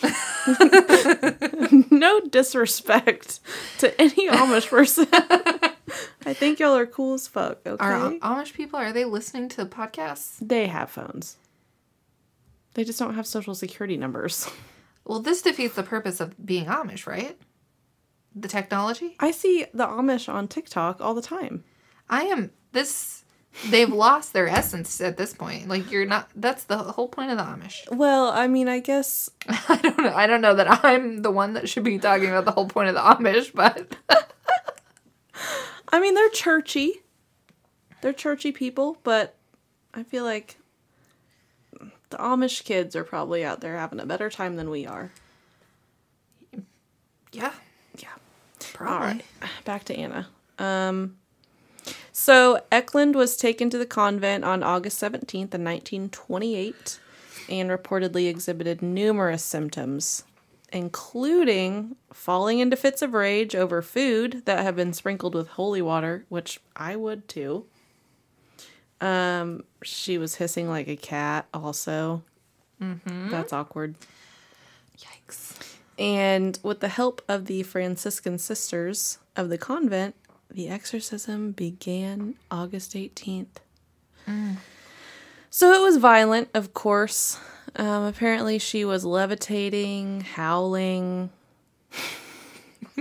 no disrespect to any Amish person. I I think y'all are cool as fuck. Okay. Are Amish people are they listening to podcasts? They have phones. They just don't have social security numbers. Well, this defeats the purpose of being Amish, right? The technology. I see the Amish on TikTok all the time. I am this. They've lost their essence at this point. Like you're not. That's the whole point of the Amish. Well, I mean, I guess I don't know. I don't know that I'm the one that should be talking about the whole point of the Amish, but I mean they're churchy. They're churchy people, but I feel like the Amish kids are probably out there having a better time than we are. yeah, Yeah. probably. All right, back to Anna. Um, so Ecklund was taken to the convent on August 17th in 1928 and reportedly exhibited numerous symptoms, including falling into fits of rage over food that had been sprinkled with holy water, which I would too. Um, she was hissing like a cat also. Mm-hmm. That's awkward. Yikes. And with the help of the Franciscan sisters of the convent, the exorcism began August 18th. So it was violent, of course. Um, apparently, she was levitating, howling.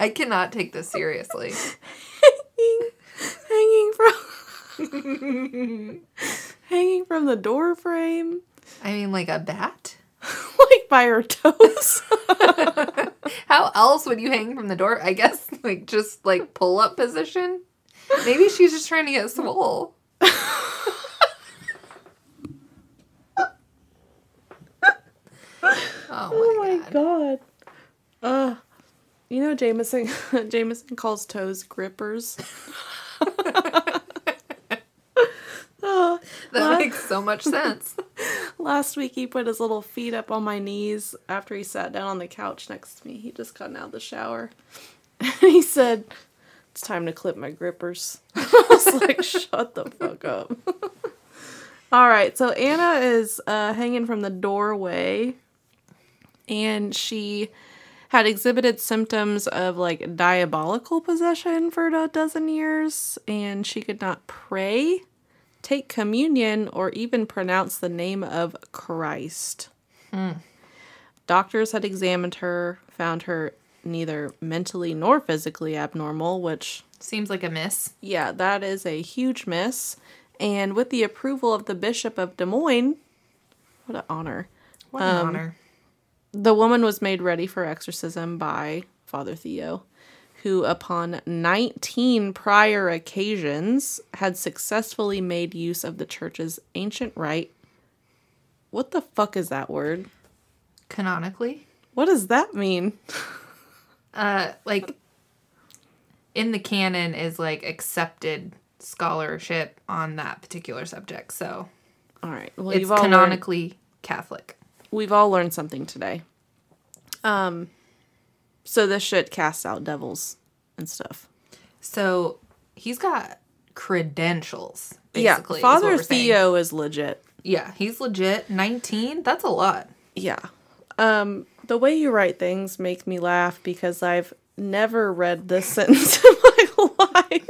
I cannot take this seriously. hanging from hanging from the door frame I mean, like a bat. like by her toes How else would you hang from the door? I guess like just like pull up position. Maybe she's just trying to get swole. oh my, god. god uh you know jameson jameson calls toes grippers oh, That makes so much sense. last week he put his little feet up on my knees after he sat down on the couch next to me. He just gotten out of the shower. And he said it's time to clip my grippers. I was like shut the fuck up. All right so anna is uh, hanging from the doorway and she had exhibited symptoms of like diabolical possession for a dozen years and she could not pray take communion or even pronounce the name of christ doctors had examined her found her neither mentally nor physically abnormal which Seems like a miss. yeah that is a huge miss and with the approval of the bishop of des moines what an honor What an Um, honor. The woman was made ready for exorcism by Father Theo, who, upon 19 prior occasions, had successfully made use of the church's ancient rite. What the fuck is that word? Canonically, What does that mean? uh, like in the canon is like accepted scholarship on that particular subject. So All right. Well, it's you've all learned, canonically Catholic. We've all learned something today. Um, so this shit casts out devils and stuff. So he's got credentials. yeah, Basically, is Father what we're saying. Theo is legit. Yeah, he's legit. Nineteen. That's a lot. Yeah. Um, the way you write things make me laugh because I've never read this sentence in my life.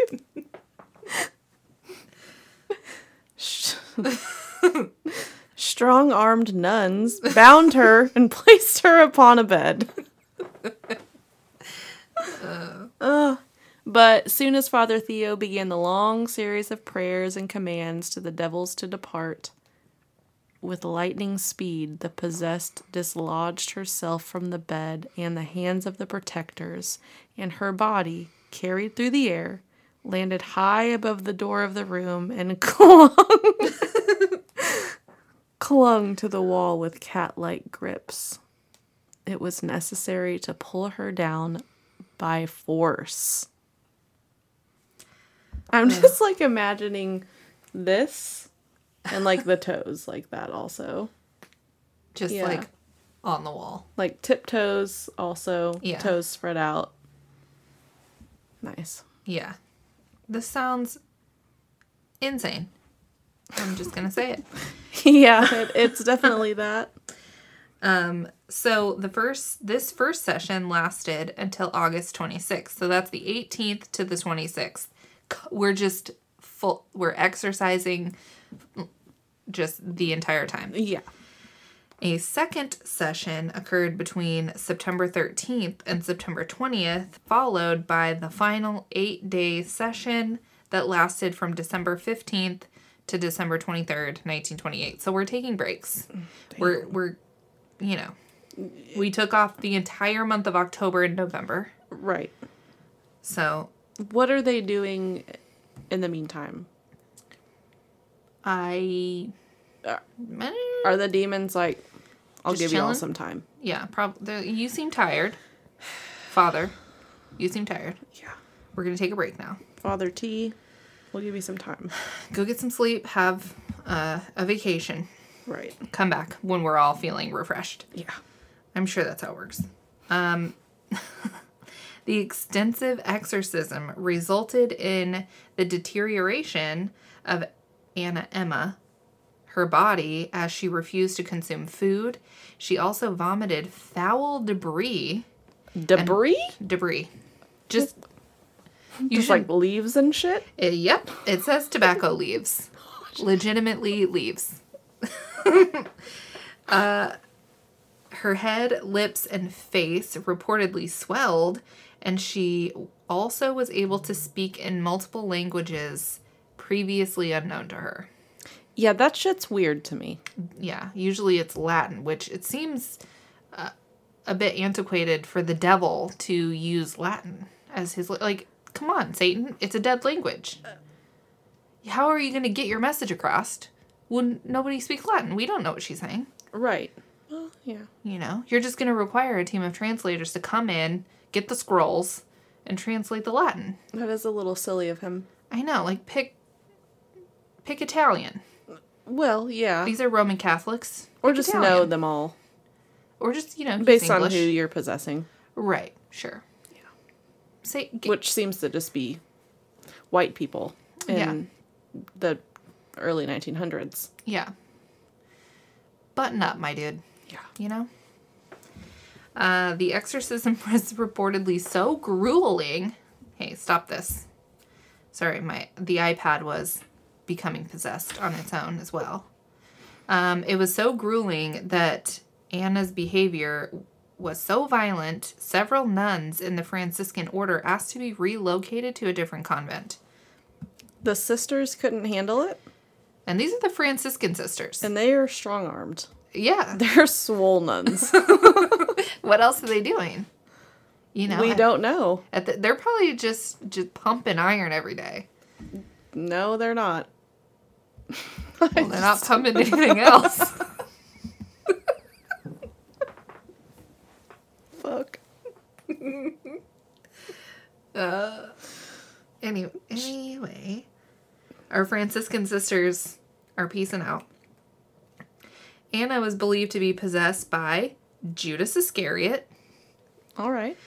Strong armed nuns bound her and placed her upon a bed. Uh. Ugh. But soon as Father Theo began the long series of prayers and commands to the devils to depart, with lightning speed, the possessed dislodged herself from the bed and the hands of the protectors, and her body, carried through the air, landed high above the door of the room and clung, clung to the wall with cat like grips. It was necessary to pull her down by force. I'm just like imagining this and like the toes like that also. Just Yeah. like on the wall. Like tiptoes also, Yeah. toes spread out. Nice. Yeah. This sounds insane. I'm just gonna say it. yeah, it, it's definitely that. Um, So the first this first session lasted until August 26th. So that's the 18th to the 26th. We're just full we're exercising just the entire time. Yeah. A second session occurred between September 13th and September 20th, followed by the final 8-day session that lasted from December 15th to December 23rd, 1928. So we're taking breaks. We're we're you know, we took off the entire month of October and November. Right. So What are they doing in the meantime? I Uh, Eh, Are the demons like, I'll give you all some time? yeah, probably you seem tired. Father, you seem tired. Yeah. We're going to take a break now. Father T, we'll give you some time. Go get some sleep, have uh, a vacation, Right. come back when we're all feeling refreshed. Yeah. I'm sure that's how it works. Um, the extensive exorcism resulted in the deterioration of Anna Emma, her body, as she refused to consume food. She also vomited foul debris. Debris? Debris. Just. You Just should, like leaves and shit? Uh, yep, it says tobacco leaves. Legitimately leaves. uh, her head, lips, and face reportedly swelled, and she also was able to speak in multiple languages previously unknown to her. Yeah, that shit's weird to me. Yeah, usually it's Latin, which it seems uh, a bit antiquated for the devil to use Latin as his like. Come on, Satan! It's a dead language. How are you going to get your message across when nobody speaks Latin? We don't know what she's saying. Right. Well, yeah. You know, you're just going to require a team of translators to come in, get the scrolls, and translate the Latin. That is a little silly of him. I know, like pick pick Italian. Well, yeah. These are Roman Catholics. Or just Italian. know them all or just you know based on who you're possessing, Right, sure. Say get, which seems to just be white people in Yeah. the early 1900s. yeah. Button up, my dude. Yeah. You know? Uh, the exorcism was reportedly so grueling. Hey, stop this. Sorry, my the iPad was becoming possessed on its own as well. Um, it was so grueling that Anna's behavior was so violent, several nuns in the Franciscan order asked to be relocated to a different convent. The sisters couldn't handle it, And these are the Franciscan sisters. and they are strong armed. Yeah. They're swole nuns. What else are they doing? You know, we at- don't know. At the, they're probably just just pumping iron every day. No, they're not. Well, they're not pumping anything else. Fuck. Uh, anyway, anyway, our Franciscan sisters are peacing out. Anna was believed to be possessed by Judas Iscariot, All right.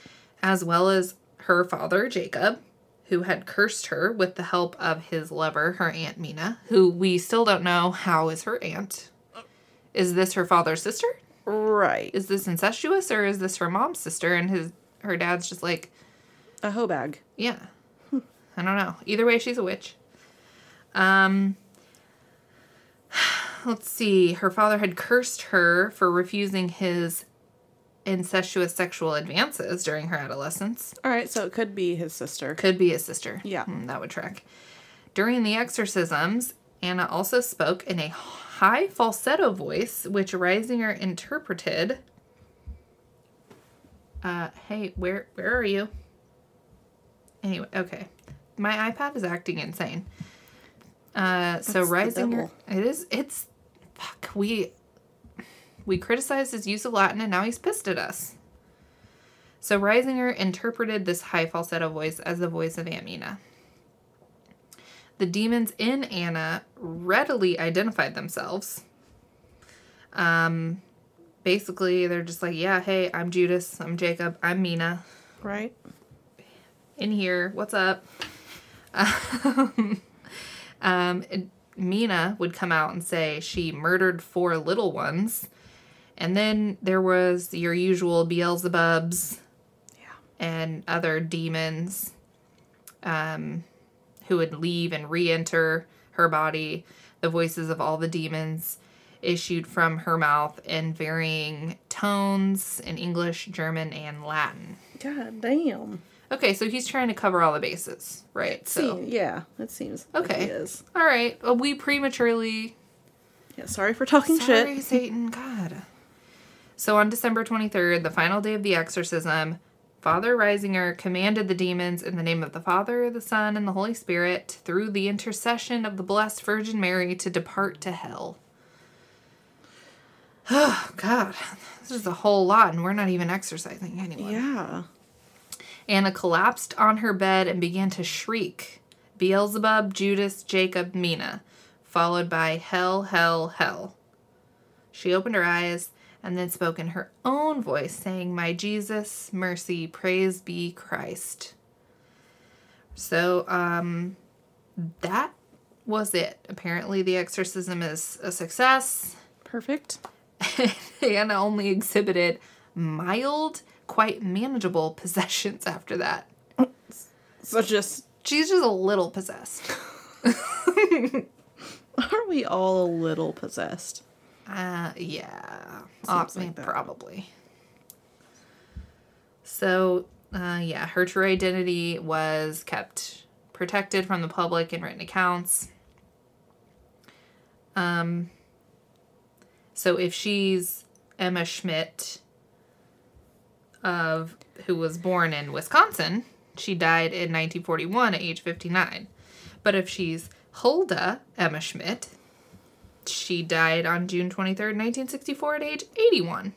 as well as her father Jacob, who had cursed her with the help of his lover, her aunt Mina, who we still don't know how is her aunt. Is this her father's sister? Right. Is this incestuous or is this her mom's sister and his her dad's just like, A hoe bag. yeah. I don't know. Either way, she's a witch. Um let's see. Her father had cursed her for refusing his incestuous sexual advances during her adolescence. All right, so it could be his sister. Could be his sister. Yeah. Hmm, that would track. During the exorcisms, Anna also spoke in a high falsetto voice, which Riesinger interpreted. Uh, hey, where where are you? Anyway, okay. My iPad is acting insane. Uh, so That's the Riesinger, it is. It's fuck. We we criticized his use of Latin, and now he's pissed at us. So Riesinger interpreted this high falsetto voice as the voice of Aunt Mina. The demons in Anna readily identified themselves. Um, basically, they're just like, yeah, hey, I'm Judas, I'm Jacob, I'm Mina. Right. In here, what's up? um, and Mina would come out and say she murdered four little ones And then there was your usual Beelzebubs Yeah. and other demons um, who would leave and re enter her body. The voices of all the demons issued from her mouth in varying tones in English, German, and Latin. God damn. Okay, so he's trying to cover all the bases, right? So, See, yeah, it seems like Okay. is. all right. Well, we prematurely Yeah, sorry for talking Sorry, shit. Satan. God. So on December 23rd, the final day of the exorcism, Father Riesinger commanded the demons in the name of the Father, the Son, and the Holy Spirit, through the intercession of the Blessed Virgin Mary, to depart to hell. Oh, God. This is a whole lot, and we're not even exercising anyone. Yeah. Anna collapsed on her bed and began to shriek Beelzebub, Judas, Jacob, Mina, followed by hell, hell, hell. She opened her eyes and then spoke in her own voice, saying, My Jesus, mercy, praise be Christ. So, um, that was it. Apparently, the exorcism is a success. Perfect. Anna only exhibited mild, quite manageable possessions after that. So just She's just a little possessed. are we all a little possessed? Uh, yeah. Seems Uh, like that. probably. So, uh, yeah, her true identity was kept protected from the public in written accounts. Um, so if she's Emma Schmidt, of who was born in Wisconsin, she died in 1941 at age 59. But if she's Hulda Emma Schmidt, she died on June 23rd, 1964 at age 81.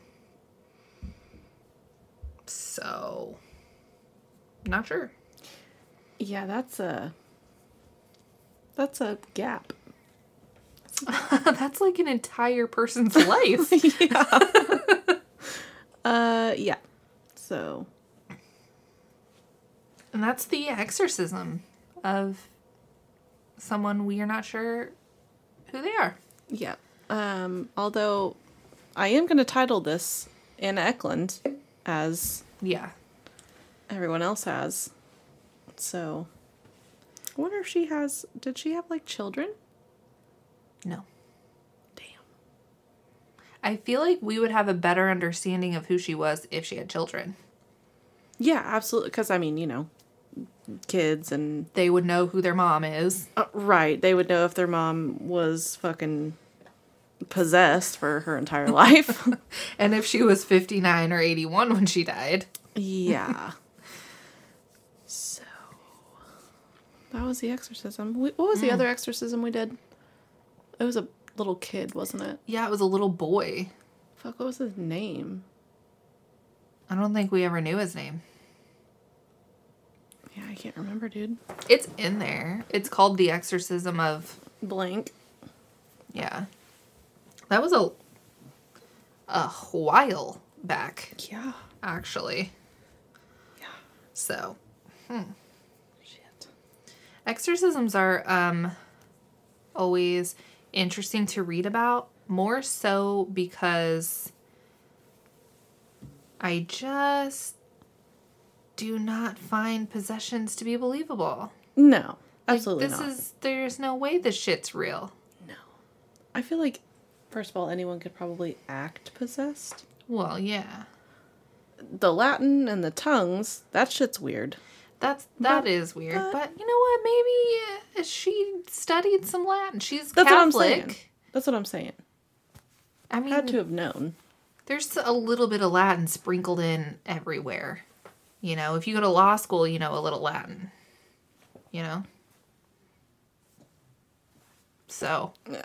So, not sure. Yeah, that's a that's a gap. That's like an entire person's life. Yeah. uh yeah. So and that's the exorcism of someone we are not sure who they are. Yeah. Um although I am gonna title this Anna Ecklund as Yeah. everyone else has. So I wonder if she has did she have like children? No. Damn. I feel like we would have a better understanding of who she was if she had children. Yeah, absolutely. Because I mean, you know, kids and They would know who their mom is. uh, right, they would know if their mom was fucking possessed for her entire life. And if she was 59 or 81 when she died. yeah. So that was the exorcism. We, what was the other exorcism we did? It was a little kid, wasn't it? Yeah, it was a little boy. Fuck, what was his name? I don't think we ever knew his name. Can't remember, dude. It's in there. It's called The Exorcism of Blank. yeah. That was a a while back, Yeah. actually. Yeah. So, Shit. exorcisms are um always interesting to read about, more so because I just do not find possessions to be believable. No, Like, absolutely this not. is there's no way this shit's real. No. I feel like, first of all, anyone could probably act possessed. Well, yeah. The Latin and the tongues, that shit's weird. That's that But- is weird, but- but you know what? Maybe uh, she studied some Latin. She's That's what I'm Catholic. saying. That's what I'm saying. I mean, Had to have known. there's a little bit of Latin sprinkled in everywhere. You know, if you go to law school, you know a little Latin. You know. So, Yeah.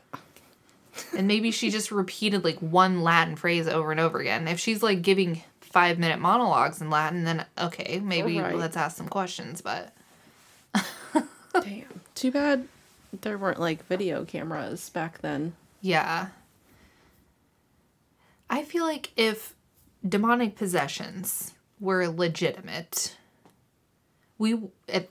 and maybe she just repeated like one Latin phrase over and over again. If she's like giving five minute monologues in Latin, then okay, maybe Right. let's ask some questions. But Damn. Too bad there weren't like video cameras back then. Yeah. I feel like if demonic possessions were legitimate, we at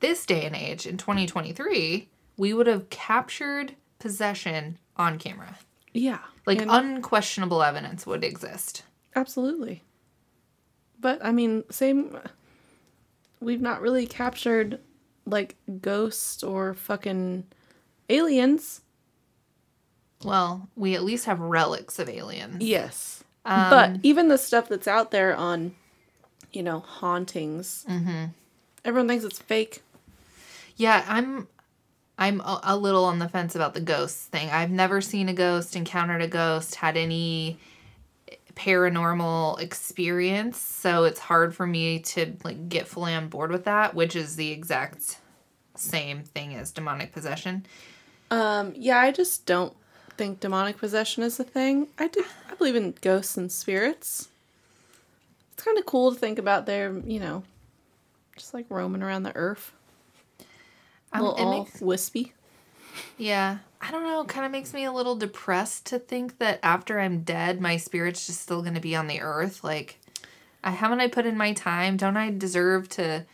this day and age in 2023, we would have captured possession on camera. Yeah. Like and- unquestionable evidence would exist. Absolutely. But I mean, same. We've not really captured like ghosts or fucking aliens. Well, we at least have relics of aliens. Yes. Um, but even the stuff that's out there on, you know, hauntings, everyone thinks it's fake. Yeah, I'm I'm a, a little on the fence about the ghosts thing. I've never seen a ghost, encountered a ghost, had any paranormal experience, so it's hard for me to like get fully on board with that, which is the exact same thing as demonic possession. Um, yeah, I just don't think demonic possession is a thing. I do. I believe in ghosts and spirits. It's kind of cool to think about their, you know, just like roaming around the earth. Um, it all makes- wispy. Yeah, I don't know. Kind of makes me a little depressed to think that after I'm dead, my spirit's just still going to be on the earth. Like, I haven't I put in my time? Don't I deserve to?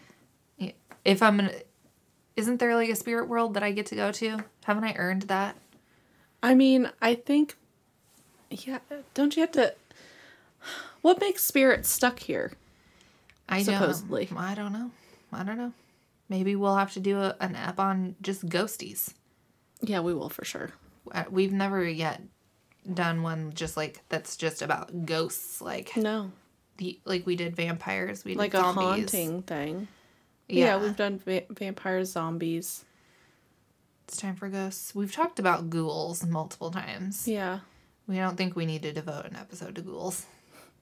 If I'm gonna, isn't there like a spirit world that I get to go to? Haven't I earned that? I mean, I think, yeah, don't you have to? What makes spirits stuck here? I Supposedly. don't. I don't know. I don't know. Maybe we'll have to do a, an app on just ghosties. Yeah, we will for sure. Uh, We've never yet done one just like that's just about ghosts, like No, the like we did vampires. We did like a haunting thing. Yeah, Yeah, we've done va- vampires, zombies. it's time for ghosts. We've talked about ghouls multiple times. Yeah, We don't think we need to devote an episode to ghouls.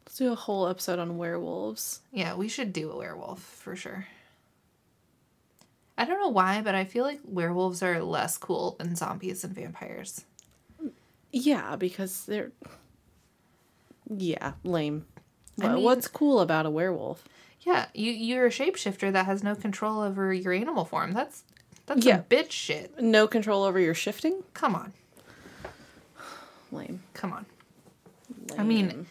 Let's do a whole episode on werewolves. Yeah, we should do a werewolf for sure. I don't know why, but I feel like werewolves are less cool than zombies and vampires. Yeah, because they're. Yeah, lame. I mean- what's cool about a werewolf? Yeah, you you're a shapeshifter that has no control over your animal form. That's that's Yeah. a bitch shit. No control over your shifting? Come on. Lame. Come on. lame. I mean,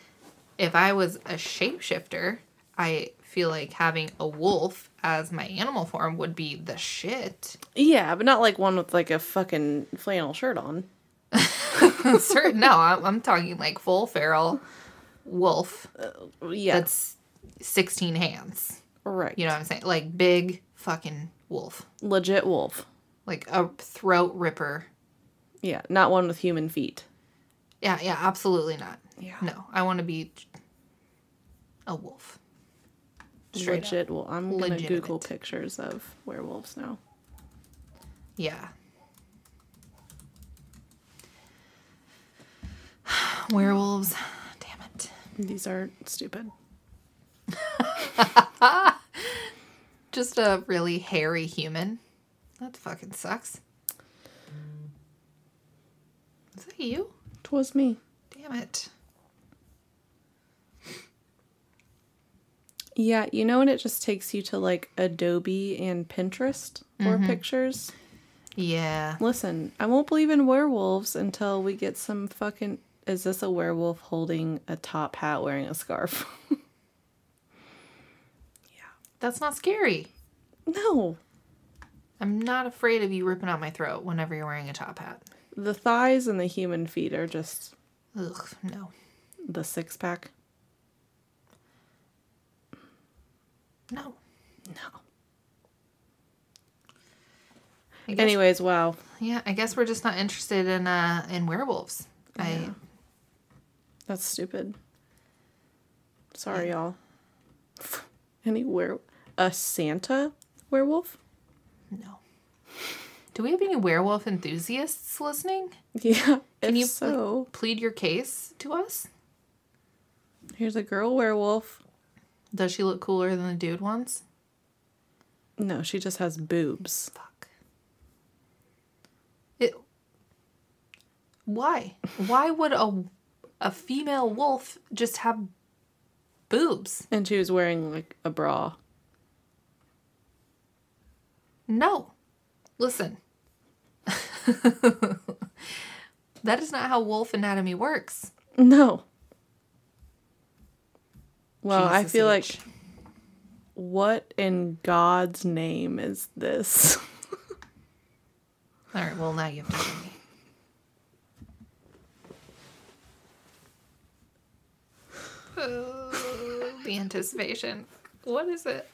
if I was a shapeshifter, I feel like having a wolf as my animal form would be the shit. Yeah, but not like one with like a fucking flannel shirt on. No, I'm, I'm talking like full feral wolf uh, Yeah, that's 16 hands. right. You know what I'm saying? Like big fucking wolf. Legit wolf. Like a throat ripper. Yeah, not one with human feet. Yeah, yeah, absolutely not. Yeah. No, I want to be a wolf. Straight up. Well, I'm gonna Google pictures of werewolves now. Yeah. Werewolves. Damn it. These are stupid. Just a really hairy human. That fucking sucks. Is that you? Twas me. Damn it. Yeah, you know when it just takes you to like Adobe and Pinterest for Mm-hmm. pictures? Yeah. Listen, I won't believe in werewolves until we get some fucking. Is this a werewolf holding a top hat wearing a scarf? Yeah. That's not scary. no. I'm not afraid of you ripping out my throat whenever you're wearing a top hat. The thighs and the human feet are just Ugh, no. the six pack. No. No. Guess, Anyways, wow. yeah, I guess we're just not interested in uh in werewolves. I That's stupid. Sorry, y'all. Any were a Santa werewolf? no. Do we have any werewolf enthusiasts listening? Yeah. Can you so, plead your case to us? here's a girl werewolf. Does she look cooler than the dude ones? No, she just has boobs. Fuck. It. Why? Why would a a female wolf just have boobs? And she was wearing like a bra. No. Listen. that is not how wolf anatomy works. No. Well, Jesus I feel H. like what in God's name is this? All right, well, now you have to me. Oh, the anticipation. What is it?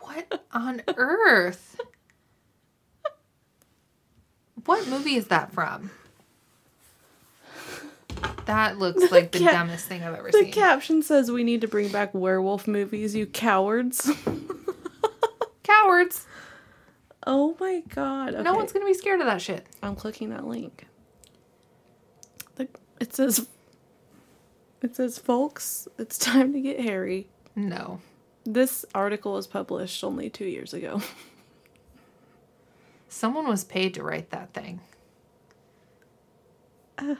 What on earth? What movie is that from? That looks like the ca- dumbest thing I've ever The seen. The caption says we need to bring back werewolf movies, you cowards. Cowards. oh my god. Okay. No one's gonna be scared of that shit. I'm clicking that link. The, it says It says folks, it's time to get hairy. No. This article was published only 2 years ago. Someone was paid to write that thing. Uh,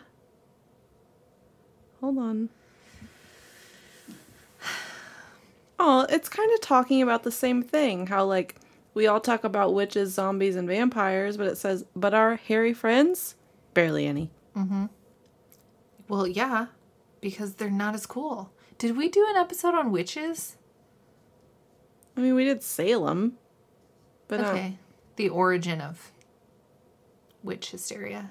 Hold on. Oh, it's kind of talking about the same thing. How, like, we all talk about witches, zombies, and vampires, but it says, but our hairy friends? Barely any. Mm-hmm. Well, yeah, because they're not as cool. Did we do an episode on witches? I mean, we did Salem, but uh, Okay. The origin of witch hysteria.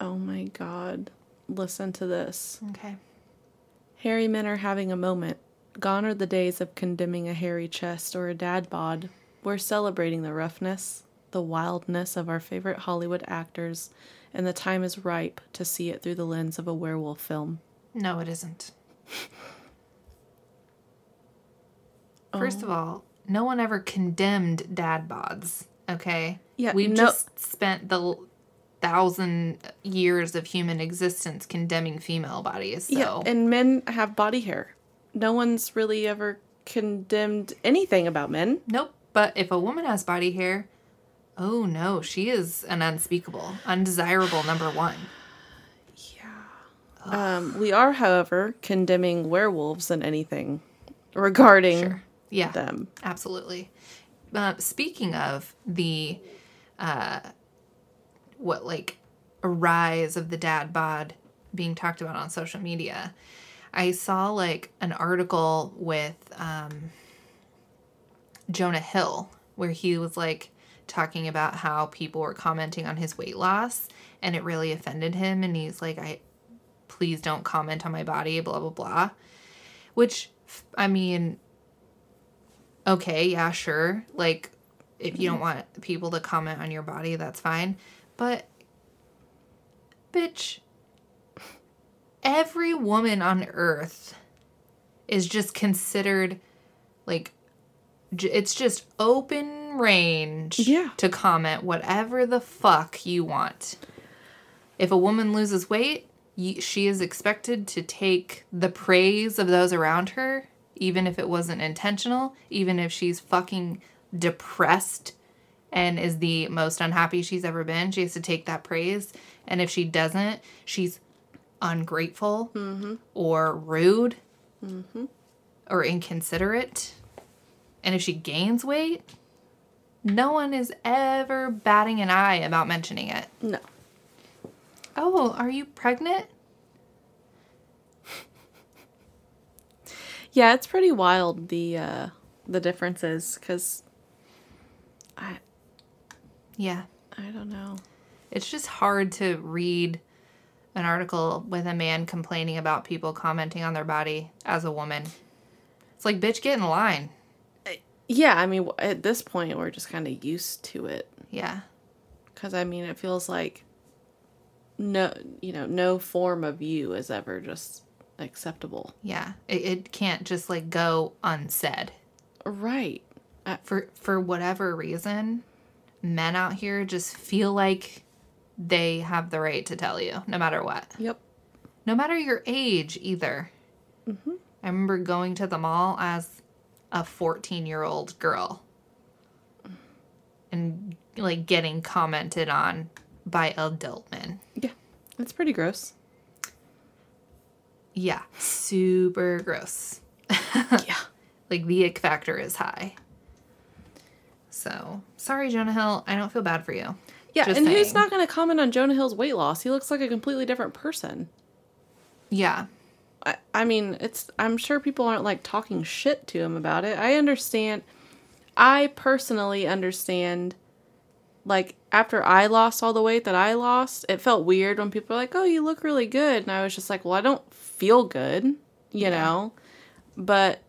oh my god. Listen to this. Okay. Hairy men are having a moment. Gone are the days of condemning a hairy chest or a dad bod. We're celebrating the roughness, the wildness of our favorite Hollywood actors, and the time is ripe to see it through the lens of a werewolf film. No, it isn't. First of oh. all, no one ever condemned dad bods, okay? Yeah, We've no- just spent the thousand years of human existence condemning female bodies, so. Yeah, and men have body hair. No one's really ever condemned anything about men. Nope. But if a woman has body hair, oh no, she is an unspeakable, undesirable number one. Yeah. Um, we are, however, condemning werewolves and anything regarding Sure. Yeah. them. Absolutely. Uh, speaking of the, uh, what like a rise of the dad bod being talked about on social media, I saw like an article with um, Jonah Hill where he was like talking about how people were commenting on his weight loss and it really offended him and he's like I please don't comment on my body blah blah blah which I mean okay, yeah, sure. Like, if you don't want people to comment on your body, that's fine. But, bitch, every woman on earth is just considered like, it's just open range Yeah. to comment whatever the fuck you want. If a woman loses weight, she is expected to take the praise of those around her, even if it wasn't intentional, even if she's fucking depressed and is the most unhappy she's ever been. She has to take that praise. And if she doesn't, she's ungrateful or rude or inconsiderate. And if she gains weight, no one is ever batting an eye about mentioning it. No. Oh, are you pregnant? Yeah, it's pretty wild the uh the differences cuz I Yeah. I don't know. It's just hard to read an article with a man complaining about people commenting on their body as a woman. It's like, bitch, get in line. Uh, yeah, I mean at this point we're just kind of used to it Yeah. cuz I mean it feels like no, you know, no form of you is ever just acceptable. Yeah. It, it can't just like go unsaid. Right. For for whatever reason, men out here just feel like they have the right to tell you, no matter what. Yep. no matter your age either. Mm-hmm. I remember going to the mall as a 14 year old girl and like getting commented on by adult men. Yeah. that's pretty gross. Yeah, super gross. yeah. Like the ick factor is high. So sorry, Jonah Hill. I don't feel bad for you. Yeah, Just and who's not going to comment on Jonah Hill's weight loss? He looks like a completely different person. Yeah. I, I mean, it's I'm sure people aren't like talking shit to him about it. I understand. I personally understand like after I lost all the weight that I lost, it felt weird when people were like, "Oh, you look really good," and I was just like, "Well, I don't feel good," you Yeah. know. But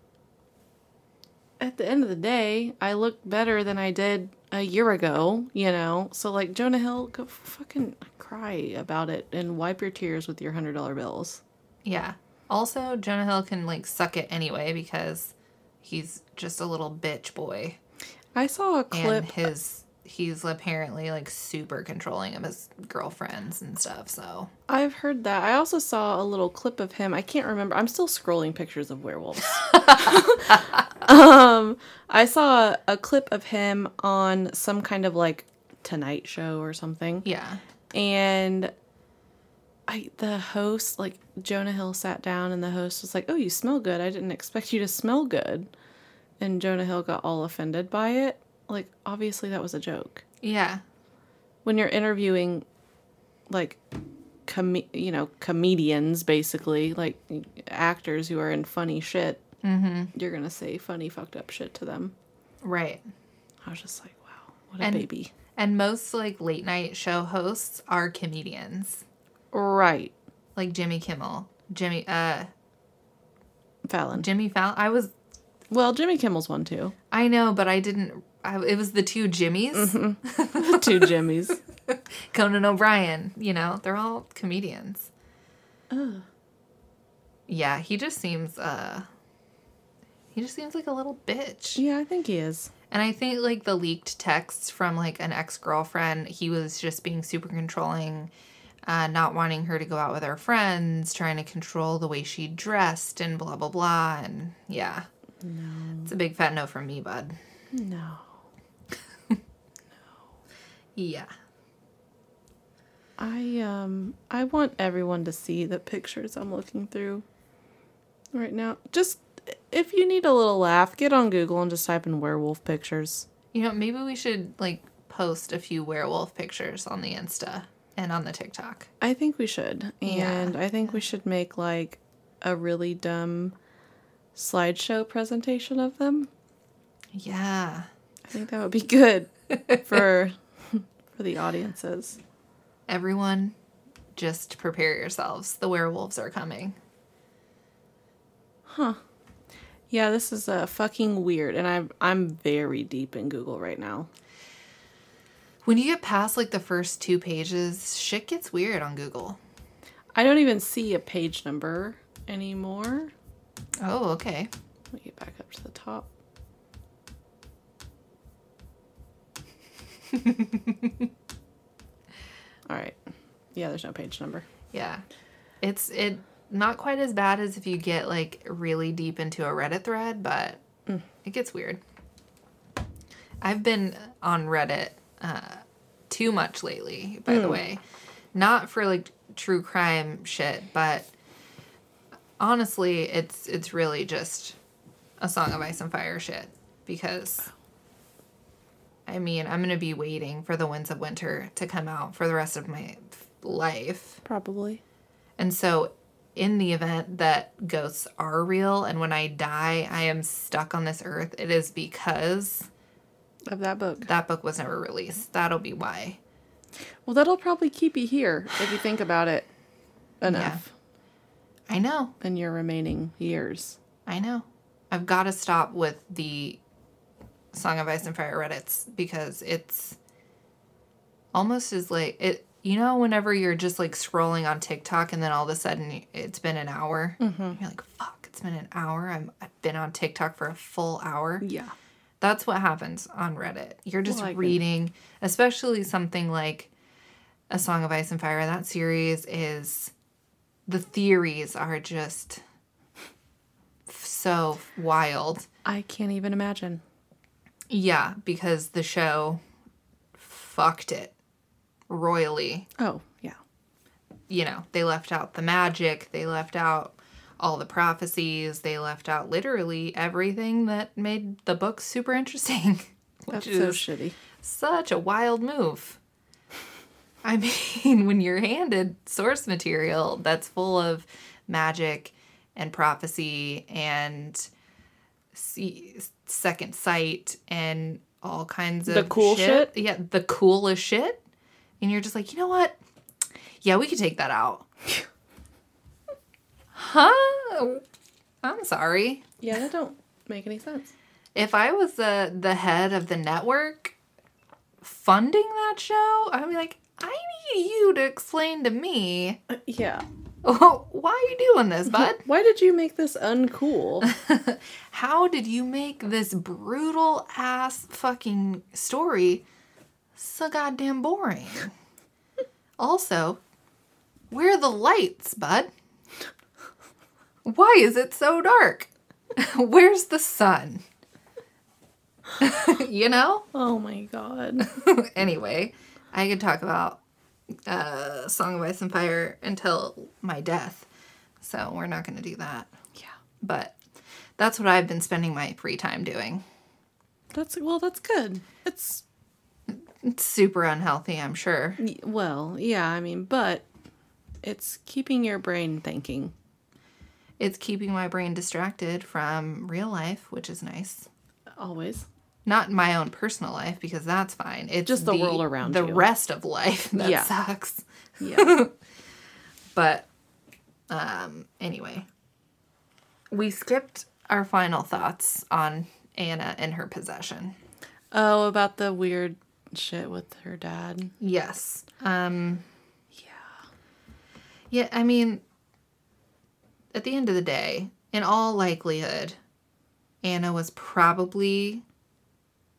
at the end of the day, I look better than I did a year ago, you know. So like Jonah Hill, go fucking cry about it and wipe your tears with your hundred dollar bills. Yeah. Also, Jonah Hill can like suck it anyway because he's just a little bitch boy. I saw a clip. And his he's apparently like super controlling of his girlfriends and stuff, so I've heard that. I also saw a little clip of him. I can't remember. I'm still scrolling pictures of werewolves. um, I saw a clip of him on some kind of like Tonight Show or something, yeah. and I the host like Jonah Hill sat down and the host was like, "Oh, you smell good. I didn't expect you to smell good," and Jonah Hill got all offended by it. Like, obviously, that was a joke Yeah. when you're interviewing like com- you know comedians basically like actors who are in funny shit mm-hmm. you're gonna say funny fucked up shit to them Right. i was just like wow what a And- baby And most like late night show hosts are comedians. right Like Jimmy Kimmel. Jimmy uh fallon Jimmy Fallon. I was well jimmy kimmel's one too I know, but I didn't I, it was the two Jimmys. two jimmys Conan O'Brien, you know, they're all comedians. Yeah, he just seems uh he just seems like a little bitch. yeah i think he is And I think like the leaked texts from like an ex-girlfriend, he was just being super controlling, uh, not wanting her to go out with her friends, trying to control the way she dressed and blah blah blah and yeah. It's a big fat no from me, bud. no Yeah. i um i want everyone to see the pictures i'm looking through right now just if you need a little laugh get on google and just type in werewolf pictures You know, maybe we should like post a few werewolf pictures on the Insta and on the TikTok. I think we should. Yeah. And I think we should make like a really dumb slideshow presentation of them. Yeah. I think that would be good for for the audiences. Everyone, just prepare yourselves. The werewolves are coming. Huh. Yeah, this is uh, fucking weird and I'm I'm very deep in Google right now. When you get past like the first two pages, shit gets weird on Google. I don't even see a page number anymore. Oh, okay. Let me get back up to the top. All right. Yeah, there's no page number. Yeah. It's it not quite as bad as if you get like really deep into a Reddit thread, but it gets weird. I've been on Reddit uh, too much lately, by the way. Not for like true crime shit, but honestly, it's it's really just a Song of Ice and Fire shit because I mean, I'm going to be waiting for The Winds of Winter to come out for the rest of my life. Probably. And so, in the event that ghosts are real and when I die, I am stuck on this earth, it is because Of that book. that book was never released. That'll be why. Well, that'll probably keep you here if you think about it enough I know. in your remaining years. I know. I've got to stop with the Song of Ice and Fire Reddits because it's almost as like it. You know, whenever you're just like scrolling on TikTok and then all of a sudden it's been an hour, mm-hmm. you're like, "Fuck, it's been an hour." I'm, I've been on TikTok for a full hour. Yeah. That's what happens on Reddit. You're just Well, reading, especially something like A Song of Ice and Fire. That series is the theories are just so wild. I can't even imagine. Yeah, because the show fucked it royally. Oh, yeah. You know, they left out the magic, they left out all the prophecies, they left out literally everything that made the book super interesting. That's so shitty. such a wild move. I mean, when you're handed source material that's full of magic and prophecy and see, second sight and all kinds of The cool shit? Yeah, the coolest shit. And you're just like, you know what? Yeah, we could take that out. huh? I'm sorry. Yeah, that don't make any sense. If I was the the head of the network funding that show, I'd be like, I need you to explain to me Uh, yeah. why are you doing this, bud? Why did you make this uncool? How did you make this brutal ass fucking story so goddamn boring? also, where are the lights, bud? Why is it so dark? Where's the sun? you know? oh my god. anyway, I could talk about uh, Song of Ice and Fire until my death. So we're not going to do that. Yeah. But that's what I've been spending my free time doing. That's well, that's good. It's It's super unhealthy, I'm sure. well, yeah, I mean, but it's keeping your brain thinking. It's keeping my brain distracted from real life, which is nice. Always. Not my own personal life because that's fine. It's Just the world around the you. rest of life that Yeah. sucks. Yeah. But um anyway, we skipped our final thoughts on Anna and her possession. oh, about the weird shit with her dad. Yes. Um Yeah. yeah, I mean at the end of the day, in all likelihood, Anna was probably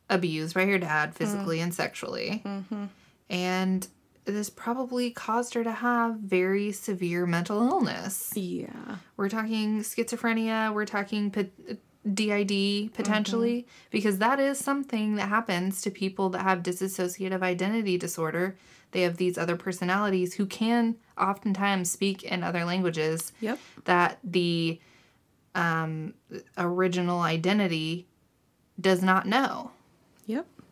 abused by her dad mm. physically and sexually. Mm-hmm. And this probably caused her to have very severe mental illness. Yeah. We're talking schizophrenia, we're talking DID potentially, mm-hmm. because that is something that happens to people that have dissociative identity disorder. They have these other personalities who can oftentimes speak in other languages Yep. that the um, original identity does not know.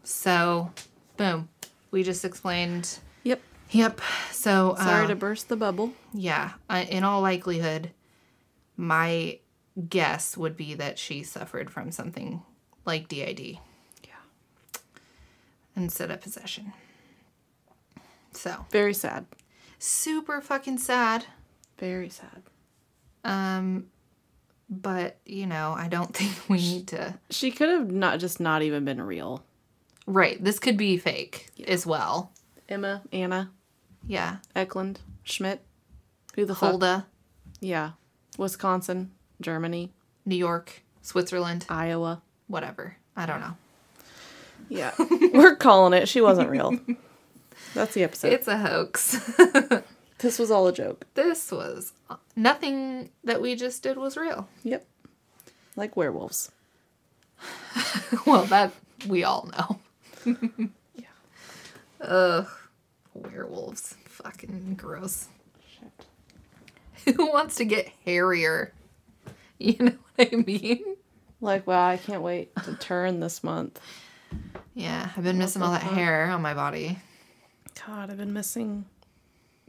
So, boom, we just explained. Yep. Yep. So, Sorry uh, to burst the bubble. yeah, uh, in all likelihood, my guess would be that she suffered from something like DID Yeah. instead of possession. So, Very sad. super fucking sad. Very sad. Um, but you know, I don't think we need to. She could have not just not even been real. Right, this could be fake as well. Emma, Anna, Yeah, Ecklund, Schmidt. Who the fuck? Yeah. Wisconsin, Germany, New York, Switzerland, Iowa. whatever. I don't know. Yeah. We're calling it. She wasn't real. That's the episode. It's a hoax. this was all a joke. this was nothing that we just did was real. Yep. Like werewolves. well, that we all know. Yeah. Ugh, werewolves. Fucking gross. Who wants to get hairier? You know what I mean? Like, wow, I can't wait to turn this month. Yeah, I've been missing all that hair on my body. God, I've been missing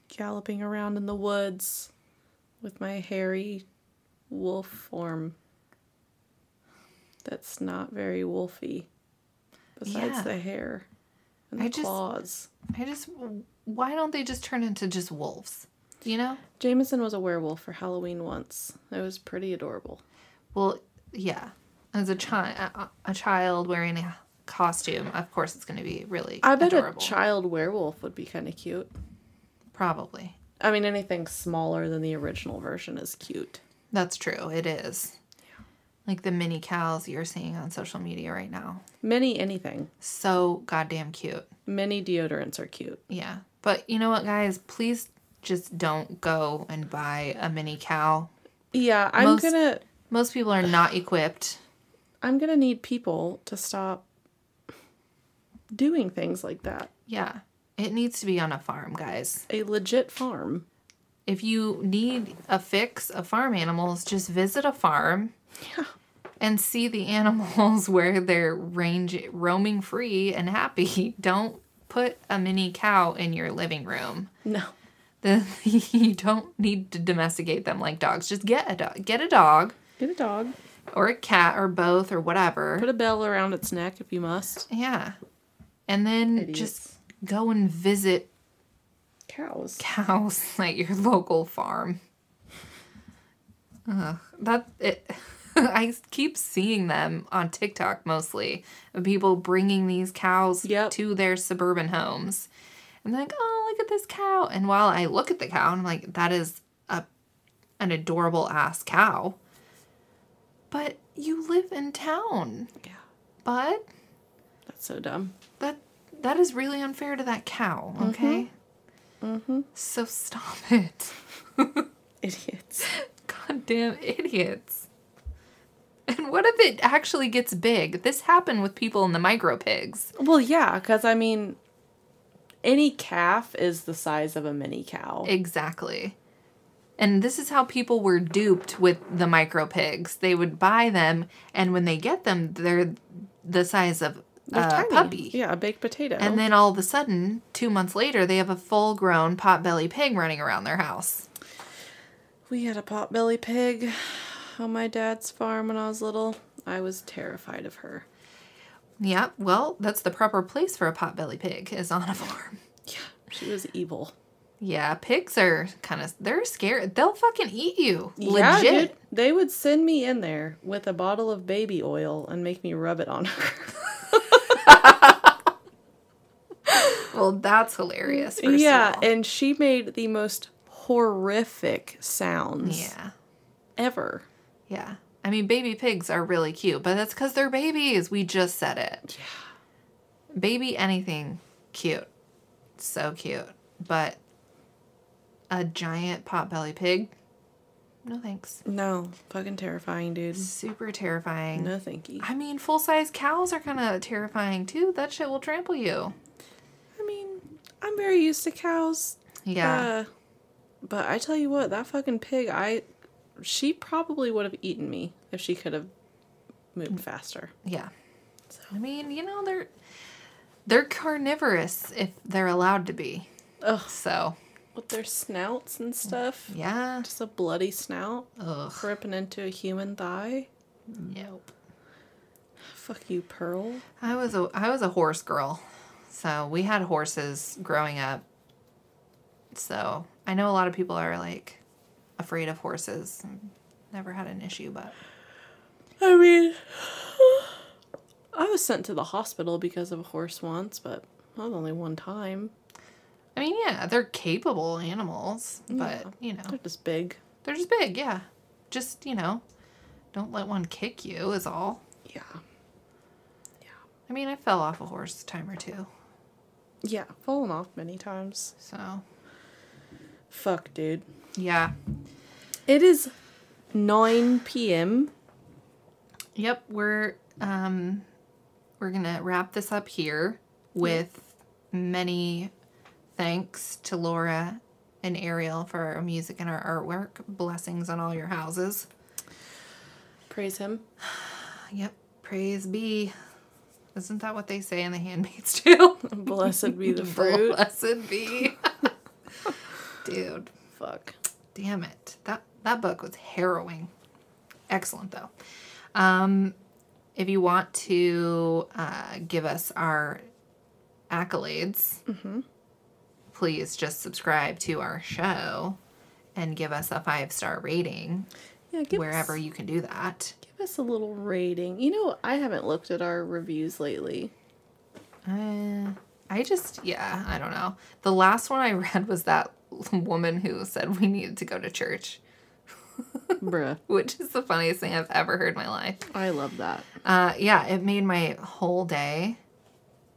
galloping around in the woods with my hairy wolf form. That's not very wolfy. Besides Yeah. the hair and I the just- claws. I just, why don't they just turn into just wolves? You know? Jameson was a werewolf for Halloween once. It was pretty adorable. Well, yeah. As a child, a, a child wearing a costume, of course, it's going to be really. I bet adorable. a child werewolf would be kind of cute. Probably. I mean, anything smaller than the original version is cute. That's true. It is. Like the mini cows you're seeing on social media right now. Mini anything. So goddamn cute. Mini deodorants are cute. Yeah. But you know what, guys? Please just don't go and buy a mini cow. Yeah, I'm Most- gonna Most people are not equipped. I'm gonna need people to stop doing things like that. Yeah. It needs to be on a farm, guys. A legit farm. If you need a fix of farm animals, just visit a farm Yeah. and see the animals where they're range roaming free and happy. Don't put a mini cow in your living room. No. The, you don't need to domesticate them like dogs. Just get a dog. Get a dog. Get a dog. or a cat or both or whatever. Put a bell around its neck if you must. yeah. And then Idiots. just go and visit Cows. cows at your local farm. Ugh, that it. I keep seeing them on TikTok mostly of people bringing these cows Yep. to their suburban homes. And they're like, oh, look at this cow. And while I look at the cow, I'm like, that is a an adorable ass cow. But you live in town, Yeah. But That's so dumb. That that is really unfair to that cow, okay? Mm-hmm. So stop it. Idiots. Goddamn idiots. And what if it actually gets big? This happened with people in the micro pigs. Well, yeah, because I mean, any calf is the size of a mini cow. Exactly. And this is how people were duped with the micro pigs. They would buy them, and when they get them, they're the size of a tiny. puppy. Yeah, a baked potato. And then all of a sudden, two months later, they have a full grown potbelly pig running around their house. we had a potbelly pig on my dad's farm when I was little. I was terrified of her. Yeah, well, that's the proper place for a potbelly pig, is on a farm. Yeah, she was evil. Yeah, pigs are kind of, they're scared. They'll fucking eat you. Yeah, Legit. dude. They would send me in there with a bottle of baby oil and make me rub it on her. Well, that's hilarious. Yeah, and she made the most horrific sounds Yeah. ever. Yeah. I mean, baby pigs are really cute, but that's because they're babies. We just said it. Yeah. Baby anything, cute. So cute. But a giant potbelly pig, no thanks. No, fucking terrifying, dude. Super terrifying. No, thank you. I mean, full size cows are kind of terrifying too. That shit will trample you. I mean, I'm very used to cows. Yeah. Uh, but I tell you what, that fucking pig, I, she probably would have eaten me if she could have moved faster. yeah. I mean, you know, they're they're carnivorous if they're allowed to be. Ugh, So, with their snouts and stuff. yeah. Just a bloody snout Ugh. ripping into a human thigh. Nope. Fuck you, Pearl. I was a I was a horse girl. So we had horses growing up. So I know a lot of people are like afraid of horses. Never had an issue, but I mean, I was sent to the hospital because of a horse once, but that was only one time. I mean, yeah, they're capable animals, but Yeah. you know, They're just big. they're just big. Yeah, just you know, don't let one kick you is all. Yeah. Yeah. I mean, I fell off a horse a time or two. Yeah, fallen off many times. So Fuck, dude. Yeah, It is 9 p.m. Yep, we're um we're going to wrap this up here with many thanks to Laura and Ariel for our music and our artwork. Blessings on all your houses. Praise him. Yep, praise be. Isn't that what they say in the Handmaid's Tale? Blessed be the fruit. Blessed be. Dude, Fuck. Damn it. That that book was harrowing. Excellent though. Um, if you want to uh, give us our accolades, please just subscribe to our show and give us a five star rating Yeah, give wherever us, you can do that. give us a little rating. You know, I haven't looked at our reviews lately. Uh, I just, yeah, I don't know. The last one I read was that woman who said we needed to go to church, Bruh. which is the funniest thing I've ever heard in my life. I love that. Uh, yeah, it made my whole day,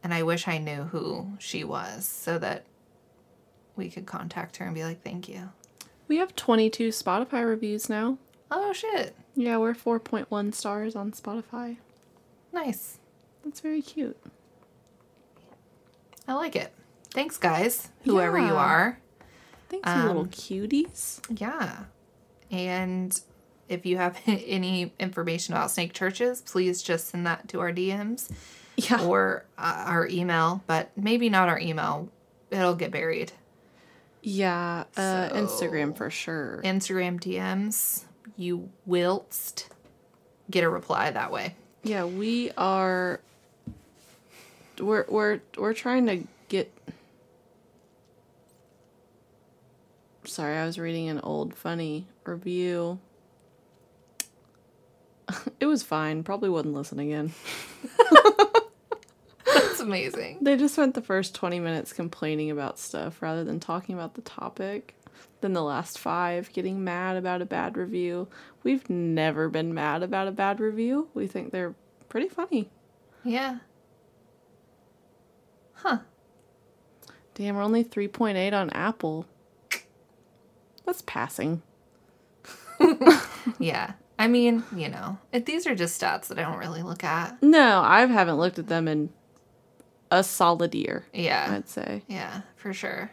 and I wish I knew who she was so that we could contact her and be like, "Thank you." We have 22 Spotify reviews now. Oh shit, Yeah, we're 4.1 stars on Spotify. nice. That's very cute. I like it. Thanks, guys, whoever you are. Thanks, you little cuties. Yeah, and if you have any information about snake churches, please just send that to our DMs Yeah. or uh, our email, but maybe not our email. It'll get buried. Yeah, uh, So- Instagram for sure. Instagram DMs, you whilst get a reply that way. Yeah, we are. We're we're we're trying to get. Sorry, I was reading an old funny review. It was fine. Probably wouldn't listen again. That's amazing. They just spent the first 20 minutes complaining about stuff rather than talking about the topic. Then the last five getting mad about a bad review. We've never been mad about a bad review. We think they're pretty funny. Yeah. Huh. Damn, we're only 3.8 on Apple. That's passing. Yeah. I mean, you know, these are just stats that I don't really look at. No, I haven't looked at them in a solid year, Yeah. I'd say. Yeah, for sure.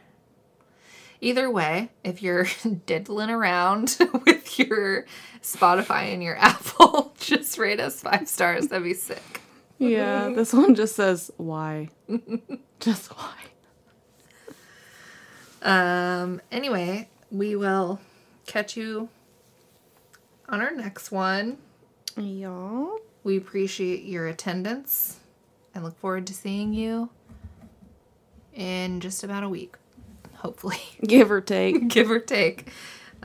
Either way, if you're diddling around with your Spotify and your Apple, just rate us five stars. That'd be sick. Yeah, this one just says why. just why. Um. Anyway, we will catch you on our next one. Y'all. We appreciate your attendance and look forward to seeing you in just about a week, hopefully, Give or take. give or take.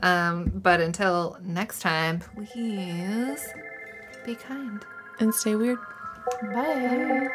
Um, but until next time, please be kind. and stay weird. Bye.